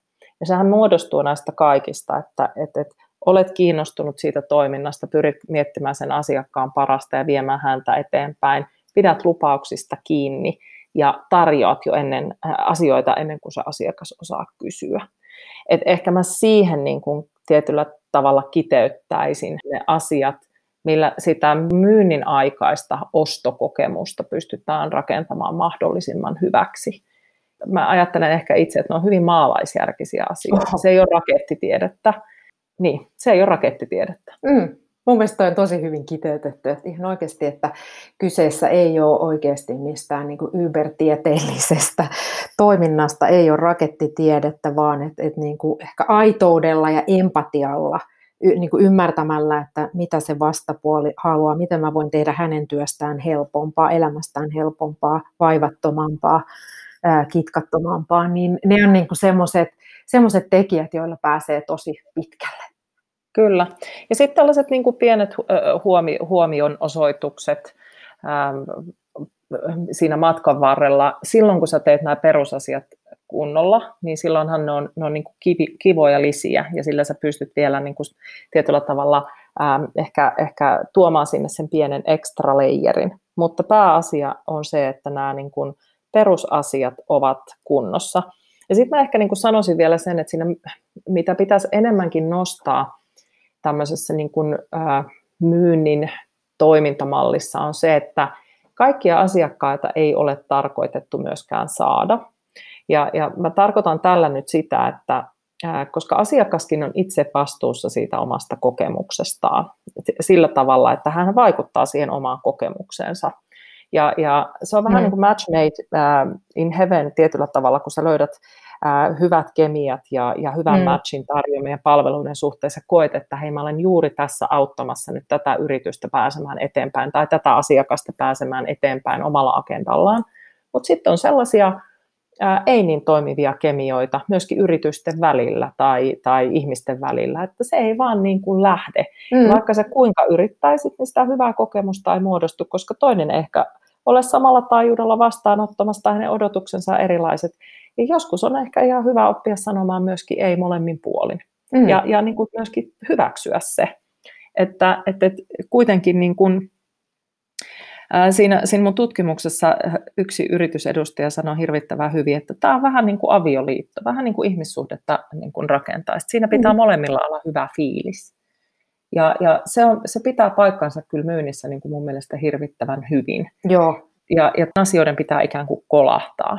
ja sehän muodostuu näistä kaikista, että, että, että olet kiinnostunut siitä toiminnasta, pyrit miettimään sen asiakkaan parasta ja viemään häntä eteenpäin, pidät lupauksista kiinni ja tarjoat jo ennen äh, asioita ennen kuin se asiakas osaa kysyä. Et ehkä mä siihen niin kuin tietyllä tavalla kiteyttäisin ne asiat, millä sitä myynnin aikaista ostokokemusta pystytään rakentamaan mahdollisimman hyväksi mä ajattelen ehkä itse, että ne on hyvin maalaisjärkisiä asioita. Se ei ole rakettitiedettä. Niin, se ei ole rakettitiedettä. Mm. Mun mielestä on tosi hyvin kiteytetty, että ihan oikeasti, että kyseessä ei ole oikeasti mistään niin ybertieteellisestä toiminnasta, ei ole rakettitiedettä, vaan että, että niin kuin ehkä aitoudella ja empatialla, niin kuin ymmärtämällä, että mitä se vastapuoli haluaa, miten mä voin tehdä hänen työstään helpompaa, elämästään helpompaa, vaivattomampaa, kitkattomampaa, niin ne on niin semmoiset tekijät, joilla pääsee tosi pitkälle. Kyllä. Ja sitten tällaiset niin kuin pienet huomi, huomionosoitukset ähm, siinä matkan varrella, silloin kun sä teet nämä perusasiat kunnolla, niin silloinhan ne on, ne on niin kuin kivoja lisiä ja sillä sä pystyt vielä niin kuin tietyllä tavalla ehkä, ehkä tuomaan sinne sen pienen extra layerin. Mutta pääasia on se, että nämä niin kuin perusasiat ovat kunnossa. Ja sitten mä ehkä niin kuin sanoisin vielä sen, että siinä, mitä pitäisi enemmänkin nostaa tämmöisessä niin kuin, ää, myynnin toimintamallissa on se, että kaikkia asiakkaita ei ole tarkoitettu myöskään saada. Ja, ja mä tarkoitan tällä nyt sitä, että ää, koska asiakaskin on itse vastuussa siitä omasta kokemuksestaan sillä tavalla, että hän vaikuttaa siihen omaan kokemukseensa. Ja, ja se on vähän mm. niin kuin match made uh, in heaven tietyllä tavalla, kun sä löydät hyvät kemiat ja, ja hyvän mm. matchin tarjoamien palveluiden suhteessa koet, että hei mä olen juuri tässä auttamassa nyt tätä yritystä pääsemään eteenpäin tai tätä asiakasta pääsemään eteenpäin omalla agendallaan. Mutta sitten on sellaisia ää, ei niin toimivia kemioita myöskin yritysten välillä tai, tai ihmisten välillä, että se ei vaan niin kuin lähde. Mm. Vaikka sä kuinka yrittäisit, niin sitä hyvää kokemusta ei muodostu, koska toinen ehkä ole samalla taajuudella vastaanottamassa tai hänen odotuksensa erilaiset. Ja joskus on ehkä ihan hyvä oppia sanomaan myöskin ei molemmin puolin. Mm. Ja, ja niin kuin myöskin hyväksyä se, että, että, että kuitenkin niin kuin, siinä, siinä mun tutkimuksessa yksi yritysedustaja sanoi hirvittävän hyvin, että tämä on vähän niin kuin avioliitto, vähän niin kuin ihmissuhdetta niin kuin rakentaa. Siinä pitää mm. molemmilla olla hyvä fiilis. Ja, ja se, on, se pitää paikkansa kyllä myynnissä niin kuin mun mielestä hirvittävän hyvin. Joo. Ja, ja asioiden pitää ikään kuin kolahtaa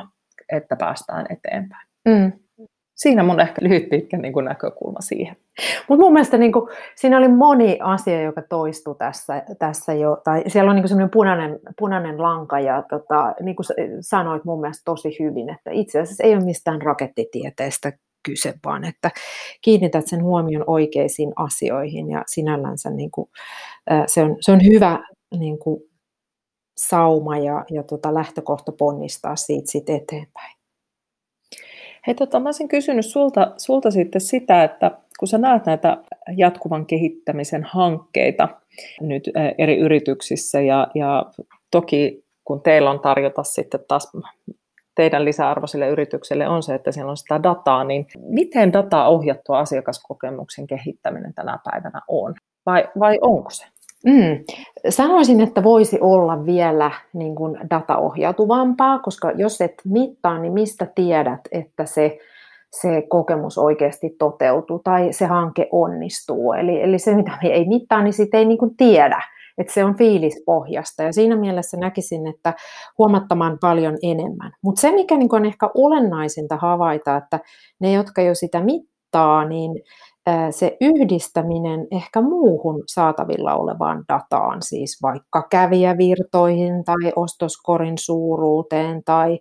että päästään eteenpäin. Mm. Siinä mun ehkä lyhyt pitkä niin kuin näkökulma siihen. Mutta mun mielestä niin kuin, siinä oli moni asia, joka toistui tässä, tässä jo, tai siellä on niin semmoinen punainen, punainen lanka, ja tota, niin kuin sanoit mun mielestä tosi hyvin, että itse asiassa ei ole mistään rakettitieteestä kyse, vaan että kiinnität sen huomion oikeisiin asioihin, ja sinällänsä niin kuin, se, on, se on hyvä niin kuin, sauma ja, ja tota lähtökohta ponnistaa siitä sit eteenpäin. Hei, tota, mä olisin kysynyt sulta, sulta sitten sitä, että kun sä näet näitä jatkuvan kehittämisen hankkeita nyt eri yrityksissä ja, ja toki kun teillä on tarjota sitten taas teidän lisäarvoisille yrityksille on se, että siellä on sitä dataa, niin miten dataa ohjattua asiakaskokemuksen kehittäminen tänä päivänä on? Vai, vai onko se? Mm. Sanoisin, että voisi olla vielä niin kuin dataohjautuvampaa, koska jos et mittaa, niin mistä tiedät, että se, se kokemus oikeasti toteutuu tai se hanke onnistuu. Eli, eli se, mitä me ei mittaa, niin sitä ei niin kuin tiedä, että se on fiilispohjasta. Ja siinä mielessä näkisin, että huomattamaan paljon enemmän. Mutta se, mikä niin on ehkä olennaisinta havaita, että ne, jotka jo sitä mittaa, niin se yhdistäminen ehkä muuhun saatavilla olevaan dataan, siis vaikka kävijävirtoihin tai ostoskorin suuruuteen tai,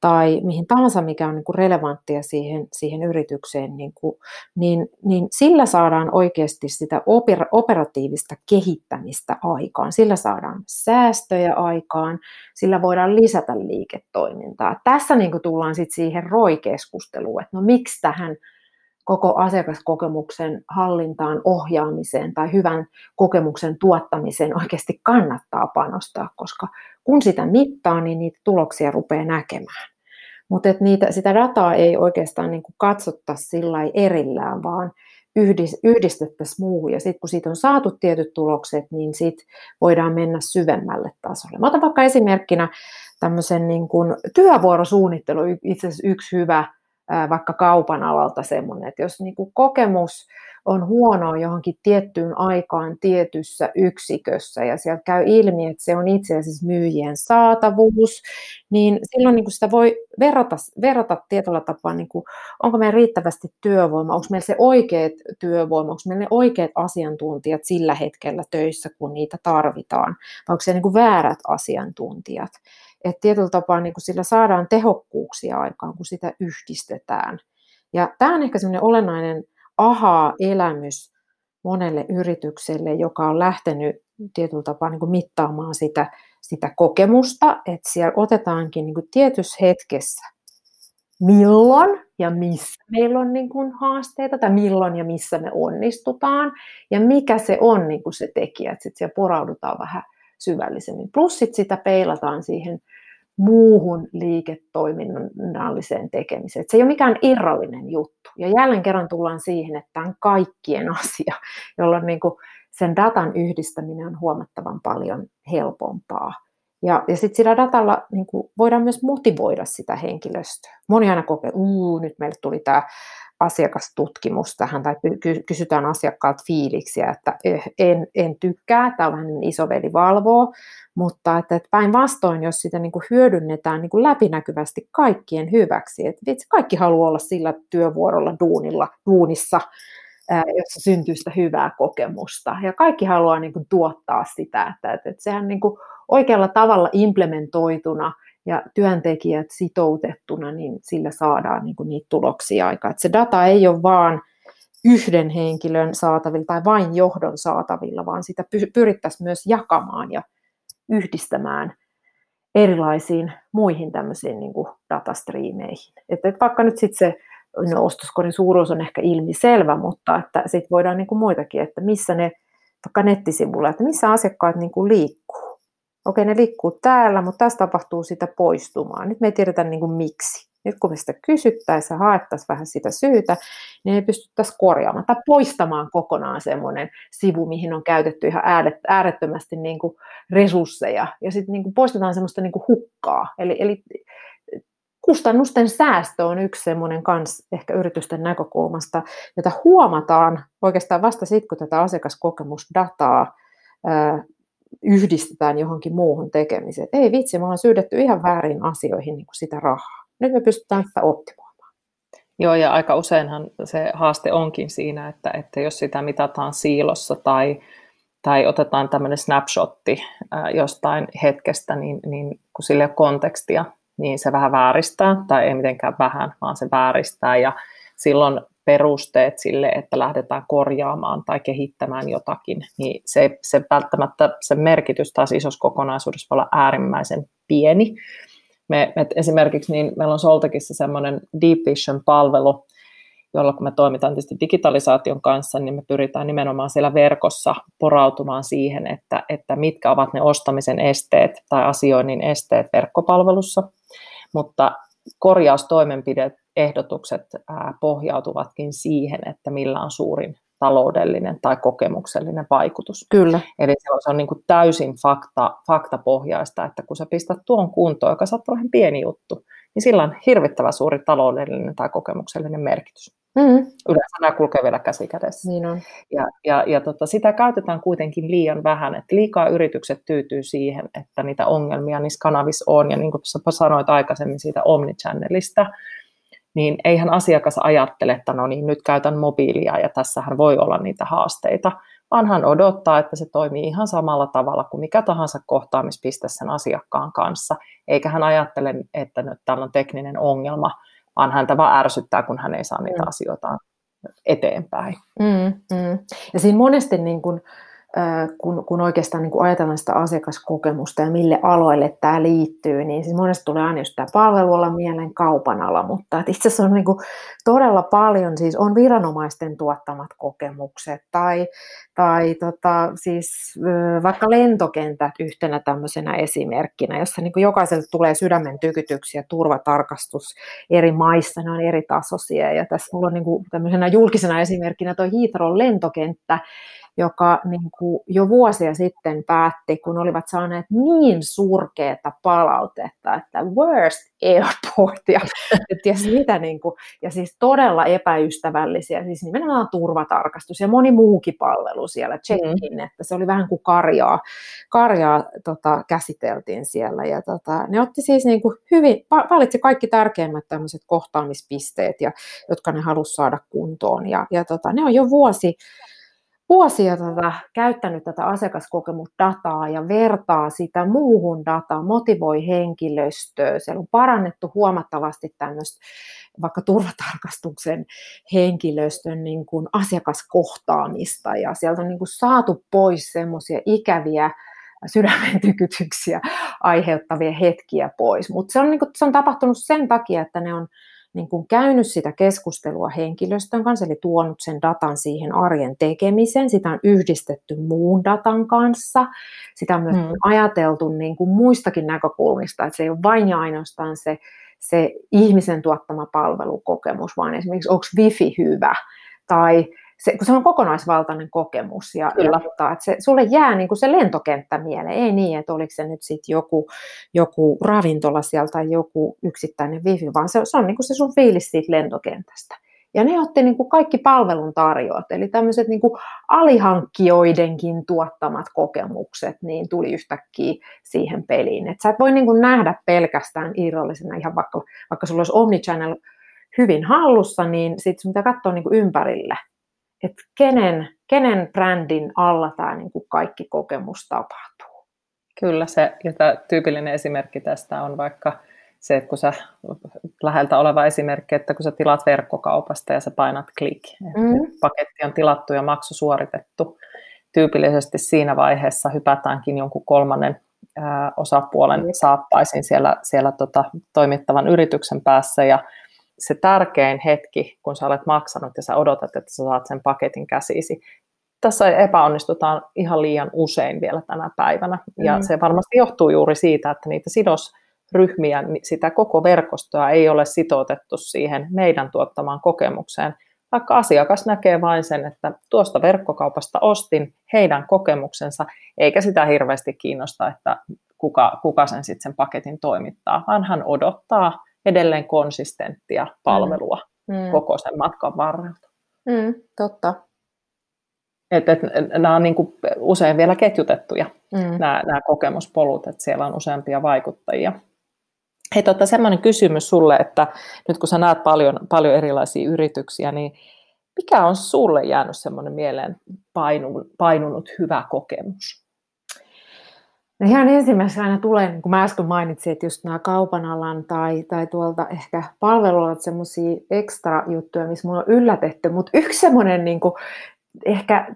tai mihin tahansa, mikä on niin kuin relevanttia siihen, siihen yritykseen, niin, kuin, niin, niin sillä saadaan oikeasti sitä opera, operatiivista kehittämistä aikaan, sillä saadaan säästöjä aikaan, sillä voidaan lisätä liiketoimintaa. Tässä niin kuin tullaan sitten siihen ROI-keskusteluun, että no miksi tähän koko asiakaskokemuksen hallintaan, ohjaamiseen tai hyvän kokemuksen tuottamiseen oikeasti kannattaa panostaa, koska kun sitä mittaa, niin niitä tuloksia rupeaa näkemään. Mutta niitä, sitä dataa ei oikeastaan niin kuin katsota sillä erillään, vaan yhdistettäisiin muuhun. Ja sitten kun siitä on saatu tietyt tulokset, niin sitten voidaan mennä syvemmälle tasolle. Mä otan vaikka esimerkkinä tämmöisen niin kuin työvuorosuunnittelu, itse asiassa yksi hyvä vaikka kaupan alalta semmoinen, että jos niin kuin kokemus on huonoa johonkin tiettyyn aikaan tietyssä yksikössä ja sieltä käy ilmi, että se on itse asiassa myyjien saatavuus, niin silloin niin kuin sitä voi verrata, verrata tietyllä tapaa, niin kuin, onko meillä riittävästi työvoima, onko meillä se oikeat työvoima, onko meillä ne oikeat asiantuntijat sillä hetkellä töissä, kun niitä tarvitaan, vai onko se niin kuin väärät asiantuntijat. Että tietyllä tapaa niin kuin sillä saadaan tehokkuuksia aikaan, kun sitä yhdistetään. Ja tämä on ehkä semmoinen olennainen aha-elämys monelle yritykselle, joka on lähtenyt tietyllä tapaa niin kuin mittaamaan sitä, sitä kokemusta, että siellä otetaankin niin kuin tietyssä hetkessä, milloin ja missä meillä on niin kuin haasteita, tai milloin ja missä me onnistutaan, ja mikä se on niin kuin se tekijä, että sitten siellä poraudutaan vähän syvällisemmin. Plus sit sitä peilataan siihen muuhun liiketoiminnalliseen tekemiseen. se ei ole mikään irrallinen juttu. Ja jälleen kerran tullaan siihen, että on kaikkien asia, jolloin niin kuin sen datan yhdistäminen on huomattavan paljon helpompaa. Ja, ja sitten sillä datalla niin kuin voidaan myös motivoida sitä henkilöstöä. Moni aina kokee, että nyt meille tuli tämä asiakastutkimus tähän tai kysytään asiakkaalta fiiliksiä, että eh, en, en tykkää, tällainen isoveli valvoo, mutta että, päinvastoin, jos sitä niin kuin hyödynnetään niin kuin läpinäkyvästi kaikkien hyväksi, että itse kaikki haluaa olla sillä työvuorolla, duunilla, duunissa, jossa syntyy sitä hyvää kokemusta. Ja kaikki haluaa niin kuin tuottaa sitä, että, että, että sehän niin kuin oikealla tavalla implementoituna ja työntekijät sitoutettuna, niin sillä saadaan niin kuin niitä tuloksia aikaan. Että se data ei ole vaan yhden henkilön saatavilla tai vain johdon saatavilla, vaan sitä pyrittäisiin myös jakamaan ja yhdistämään erilaisiin muihin tämmöisiin niin kuin datastriimeihin. Että vaikka nyt sitten se no, ostoskorin suuruus on ehkä ilmiselvä, mutta että sitten voidaan niin kuin muitakin, että missä ne vaikka nettisivulla, että missä asiakkaat niin kuin liikkuu. Okei, ne liikkuu täällä, mutta tässä tapahtuu sitä poistumaan. Nyt me ei tiedetä niin kuin miksi. Nyt kun me sitä kysyttäisiin ja haettaisiin vähän sitä syytä, niin ei pystyttäisiin korjaamaan tai poistamaan kokonaan semmoinen sivu, mihin on käytetty ihan äärettömästi niin kuin resursseja. Ja sitten niin kuin poistetaan semmoista niin kuin hukkaa. Eli, eli kustannusten säästö on yksi semmoinen kans ehkä yritysten näkökulmasta, jota huomataan oikeastaan vasta sitten, kun tätä asiakaskokemusdataa yhdistetään johonkin muuhun tekemiseen. Ei vitsi, me ollaan syydetty ihan väärin asioihin niin kuin sitä rahaa. Nyt me pystytään sitä optimoimaan. Joo, ja aika useinhan se haaste onkin siinä, että, että jos sitä mitataan siilossa tai, tai otetaan tämmöinen snapshotti jostain hetkestä, niin, niin kun sille kontekstia, niin se vähän vääristää, tai ei mitenkään vähän, vaan se vääristää, ja silloin perusteet sille, että lähdetään korjaamaan tai kehittämään jotakin, niin se, se välttämättä se merkitys taas isossa kokonaisuudessa voi olla äärimmäisen pieni. Me, me esimerkiksi niin meillä on Soltekissa semmoinen Deep Vision-palvelu, jolla kun me toimitaan tietysti digitalisaation kanssa, niin me pyritään nimenomaan siellä verkossa porautumaan siihen, että, että mitkä ovat ne ostamisen esteet tai asioinnin esteet verkkopalvelussa. Mutta korjaustoimenpiteet, ehdotukset pohjautuvatkin siihen, että millä on suurin taloudellinen tai kokemuksellinen vaikutus. Kyllä. Eli se on, se on niin kuin täysin fakta, faktapohjaista, että kun sä pistät tuon kuntoon, joka saattaa olla pieni juttu, niin sillä on hirvittävä suuri taloudellinen tai kokemuksellinen merkitys. Mm-hmm. Yleensä nämä kulkee vielä käsi kädessä. Niin on. Ja, ja, ja tota, sitä käytetään kuitenkin liian vähän, että liikaa yritykset tyytyy siihen, että niitä ongelmia niissä kanavissa on, ja niin kuin sanoit aikaisemmin siitä omnichannelista, niin eihän asiakas ajattele, että no niin, nyt käytän mobiilia ja tässähän voi olla niitä haasteita, vaan hän odottaa, että se toimii ihan samalla tavalla kuin mikä tahansa kohtaamispiste sen asiakkaan kanssa, eikä hän ajattele, että nyt täällä on tekninen ongelma, vaan häntä vaan ärsyttää, kun hän ei saa niitä mm. asioita eteenpäin. Mm, mm. Ja siinä monesti niin kun, kun, kun oikeastaan niin kun ajatellaan sitä asiakaskokemusta ja mille aloille tämä liittyy, niin siis monesti tulee aina just tämä palveluala mieleen kaupan ala, mutta itse asiassa on niin todella paljon, siis on viranomaisten tuottamat kokemukset tai, tai tota, siis vaikka lentokentät yhtenä tämmöisenä esimerkkinä, jossa niin jokaiselle tulee sydämen tykytyksiä, turvatarkastus eri maissa, ne on eri tasoisia. Ja tässä mulla on niin tämmöisenä julkisena esimerkkinä tuo Heathrow lentokenttä, joka niin kuin jo vuosia sitten päätti, kun olivat saaneet niin surkeata palautetta, että worst airport ja, ja, mitä niin kuin, ja siis todella epäystävällisiä, siis nimenomaan turvatarkastus ja moni muukin palvelu siellä, check-in, mm. että se oli vähän kuin karjaa, karjaa tota, käsiteltiin siellä ja tota, ne otti siis niin kuin hyvin, valitsi kaikki tärkeimmät tämmöiset kohtaamispisteet, ja, jotka ne halusi saada kuntoon ja, ja tota, ne on jo vuosi vuosia tätä, käyttänyt tätä asiakaskokemusdataa ja vertaa sitä muuhun dataan, motivoi henkilöstöä. Siellä on parannettu huomattavasti tämmöistä vaikka turvatarkastuksen henkilöstön niin kuin asiakaskohtaamista ja sieltä on niin kuin saatu pois semmoisia ikäviä sydämen tykytyksiä aiheuttavia hetkiä pois. Mutta se, niin se on tapahtunut sen takia, että ne on niin kuin käynyt sitä keskustelua henkilöstön kanssa, eli tuonut sen datan siihen arjen tekemiseen, sitä on yhdistetty muun datan kanssa, sitä on myös hmm. ajateltu niin kuin muistakin näkökulmista, että se ei ole vain ja ainoastaan se, se ihmisen tuottama palvelukokemus, vaan esimerkiksi onko wifi hyvä, tai se, kun se on kokonaisvaltainen kokemus ja, Kyllä. että se, sulle jää niin kuin se lentokenttä mieleen, ei niin, että oliko se nyt sitten joku, joku ravintola sieltä tai joku yksittäinen wifi, vaan se, se on niin kuin se sun fiilis siitä lentokentästä. Ja ne otti niin kuin kaikki palveluntarjoajat, eli tämmöiset niin kuin alihankkijoidenkin tuottamat kokemukset, niin tuli yhtäkkiä siihen peliin. Et sä et voi niin kuin nähdä pelkästään irrallisena, ihan vaikka, vaikka sulla olisi Omnichannel hyvin hallussa, niin sitten sun pitää katsoa niin kuin ympärille että kenen, kenen brändin alla tämä niin kuin kaikki kokemus tapahtuu. Kyllä se, ja tämä tyypillinen esimerkki tästä on vaikka se, että kun sä läheltä oleva esimerkki, että kun sä tilaat verkkokaupasta ja sä painat klik, mm. paketti on tilattu ja maksu suoritettu, tyypillisesti siinä vaiheessa hypätäänkin jonkun kolmannen ää, osapuolen saappaisin siellä, siellä tota, toimittavan yrityksen päässä ja se tärkein hetki, kun sä olet maksanut ja sä odotat, että sä saat sen paketin käsisi, tässä epäonnistutaan ihan liian usein vielä tänä päivänä. Ja mm. se varmasti johtuu juuri siitä, että niitä sidosryhmiä, sitä koko verkostoa ei ole sitoutettu siihen meidän tuottamaan kokemukseen, vaikka asiakas näkee vain sen, että tuosta verkkokaupasta ostin heidän kokemuksensa, eikä sitä hirveästi kiinnosta, että kuka, kuka sen sitten sen paketin toimittaa, vaan hän odottaa edelleen konsistenttia palvelua mm. mm. koko sen matkan varrella. Mm, totta. Et, et, nämä on niin kuin usein vielä ketjutettuja, mm. nämä, nämä kokemuspolut, että siellä on useampia vaikuttajia. Hei, totta, semmoinen kysymys sulle, että nyt kun sä näet paljon, paljon erilaisia yrityksiä, niin mikä on sulle jäänyt semmoinen mieleen painunut hyvä kokemus? No ihan ensimmäisenä aina tulee, niin kuin mä äsken mainitsin, että just nämä kaupan alan tai, tai tuolta ehkä palvelualat semmoisia ekstra juttuja, missä mulla on yllätetty, mutta yksi semmoinen niin ehkä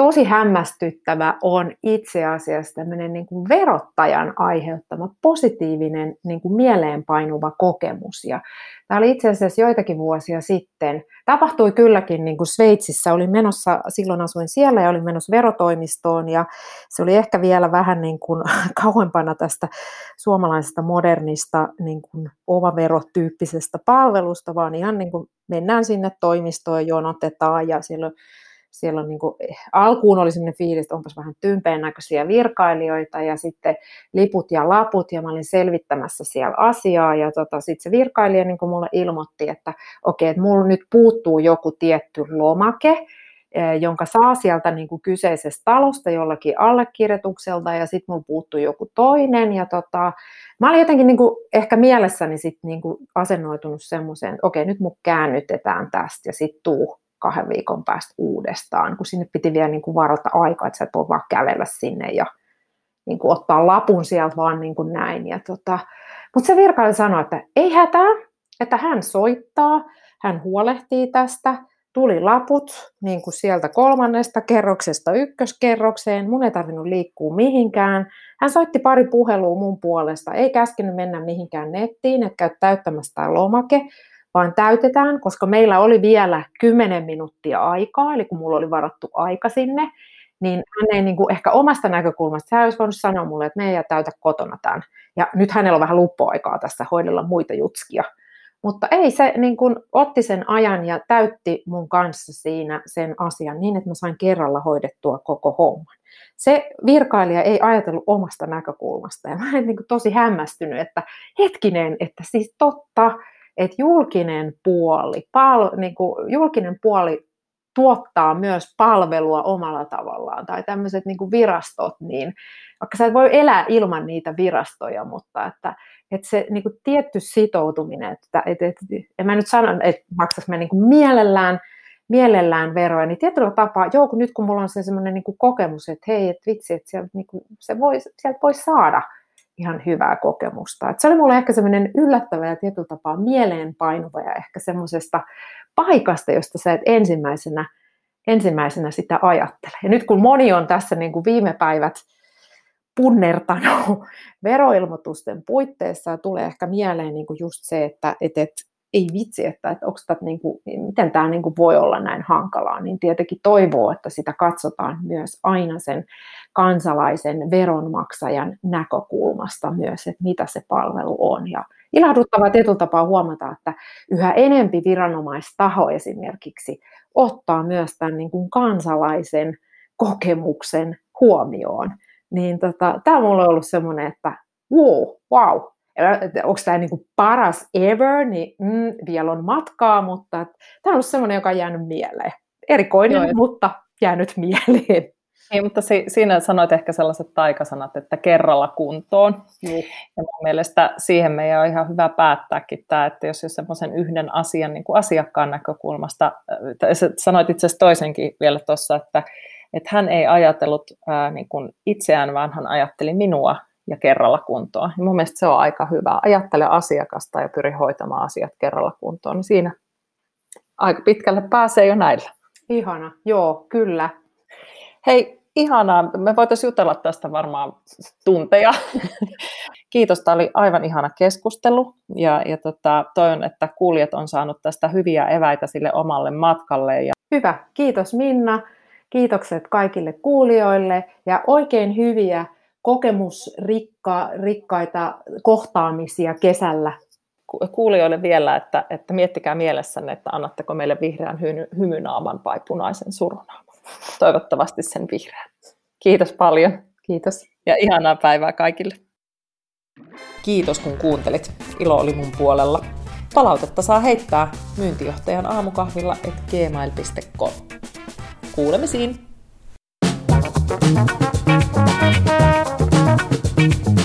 tosi hämmästyttävä on itse asiassa tämmöinen niin kuin verottajan aiheuttama positiivinen niin kuin mieleenpainuva kokemus. Ja tämä oli itse asiassa joitakin vuosia sitten. Tapahtui kylläkin niin kuin Sveitsissä. Olin menossa, silloin asuin siellä ja olin menossa verotoimistoon ja se oli ehkä vielä vähän niin kuin kauempana tästä suomalaisesta modernista niin kuin omaverotyyppisestä palvelusta, vaan ihan niin kuin mennään sinne toimistoon, jonotetaan ja siellä siellä on niin kuin, alkuun oli sellainen fiilis, että onpas vähän tympeen näköisiä virkailijoita ja sitten liput ja laput ja mä olin selvittämässä siellä asiaa ja tota, sitten se virkailija niin kuin mulle ilmoitti, että okei, okay, että mulla nyt puuttuu joku tietty lomake, eh, jonka saa sieltä niin kuin kyseisestä talosta jollakin allekirjoitukselta ja sitten mulla puuttuu joku toinen ja tota, mä olin jotenkin niin kuin ehkä mielessäni sit niin kuin asennoitunut semmoiseen, että okei, nyt mut käännytetään tästä ja sitten tuu kahden viikon päästä uudestaan, kun sinne piti vielä niin kuin varata aikaa, että sä et voi vaan kävellä sinne ja niin kuin ottaa lapun sieltä vaan niin kuin näin. Ja tota, mutta se virkailija sanoi, että ei hätää, että hän soittaa, hän huolehtii tästä, tuli laput niin kuin sieltä kolmannesta kerroksesta ykköskerrokseen, mun ei tarvinnut liikkua mihinkään. Hän soitti pari puhelua mun puolesta, ei käskenyt mennä mihinkään nettiin, että käy täyttämässä tämä lomake, vaan täytetään, koska meillä oli vielä 10 minuuttia aikaa, eli kun mulla oli varattu aika sinne, niin hän ei niin kuin ehkä omasta näkökulmasta, hän olisi voinut sanoa mulle, että me ei täytä kotona tämän. Ja nyt hänellä on vähän luppoaikaa tässä hoidella muita jutskia. Mutta ei, se niin kuin otti sen ajan ja täytti mun kanssa siinä sen asian niin, että mä sain kerralla hoidettua koko homman. Se virkailija ei ajatellut omasta näkökulmasta ja mä olen niin kuin tosi hämmästynyt, että hetkinen, että siis totta, että julkinen puoli, pal, niin kuin julkinen puoli tuottaa myös palvelua omalla tavallaan, tai tämmöiset niin virastot, niin vaikka sä et voi elää ilman niitä virastoja, mutta että, että se niin kuin tietty sitoutuminen, että, että, että en mä nyt sano, että maksas me niin kuin mielellään, mielellään veroja, niin tietyllä tapaa, joo, kun nyt kun mulla on se semmoinen niin kokemus, että hei, että vitsi, että sieltä, niin kuin, se voi, sieltä voi saada ihan hyvää kokemusta. Että se oli mulle ehkä semmoinen yllättävä ja tietyllä tapaa mieleenpainuva ja ehkä semmoisesta paikasta, josta sä et ensimmäisenä, ensimmäisenä sitä ajattele. Ja nyt kun moni on tässä niin kuin viime päivät punnertanut veroilmoitusten puitteissa, tulee ehkä mieleen niin kuin just se, että et, et, ei vitsi, että, että, onko tämä, niin kuin, miten tämä niin kuin voi olla näin hankalaa, niin tietenkin toivoo, että sitä katsotaan myös aina sen kansalaisen veronmaksajan näkökulmasta myös, että mitä se palvelu on. Ja ilahduttavaa tietyllä tapaa huomata, että yhä enempi viranomaistaho esimerkiksi ottaa myös tämän niin kuin kansalaisen kokemuksen huomioon. Niin tota, tämä on ollut semmoinen, että wow, wow, onko tämä niin kuin paras ever, niin mm, vielä on matkaa, mutta tämä on ollut semmoinen, joka on jäänyt mieleen. Erikoinen, Joo, mutta jäänyt mieleen. Niin, mutta si- siinä sanoit ehkä sellaiset taikasanat, että kerralla kuntoon. Niin. Ja mun mielestä siihen meidän on ihan hyvä päättääkin tämä, että jos, jos semmoisen yhden asian niin kuin asiakkaan näkökulmasta, sanoit itse asiassa toisenkin vielä tuossa, että, että hän ei ajatellut ää, niin kuin itseään, vaan hän ajatteli minua ja kerralla kuntoon. Ja mun mielestä se on aika hyvä. Ajattele asiakasta ja pyri hoitamaan asiat kerralla kuntoon. Niin siinä aika pitkälle pääsee jo näillä. Ihana, joo, kyllä. Hei, ihanaa. Me voitaisiin jutella tästä varmaan tunteja. Kiitos, tämä oli aivan ihana keskustelu ja, ja tota, toivon, että kuulijat on saanut tästä hyviä eväitä sille omalle matkalle. Ja... Hyvä, kiitos Minna. Kiitokset kaikille kuulijoille ja oikein hyviä kokemusrikkaita kohtaamisia kesällä. Kuulijoille vielä, että, että miettikää mielessänne, että annatteko meille vihreän hy- hymynaaman vai punaisen surunaaman. Toivottavasti sen vihreän. Kiitos paljon. Kiitos. Ja ihanaa päivää kaikille. Kiitos kun kuuntelit. Ilo oli mun puolella. Palautetta saa heittää myyntijohtajan aamukahvilla et gmail.com. Kuulemisiin! Thank you.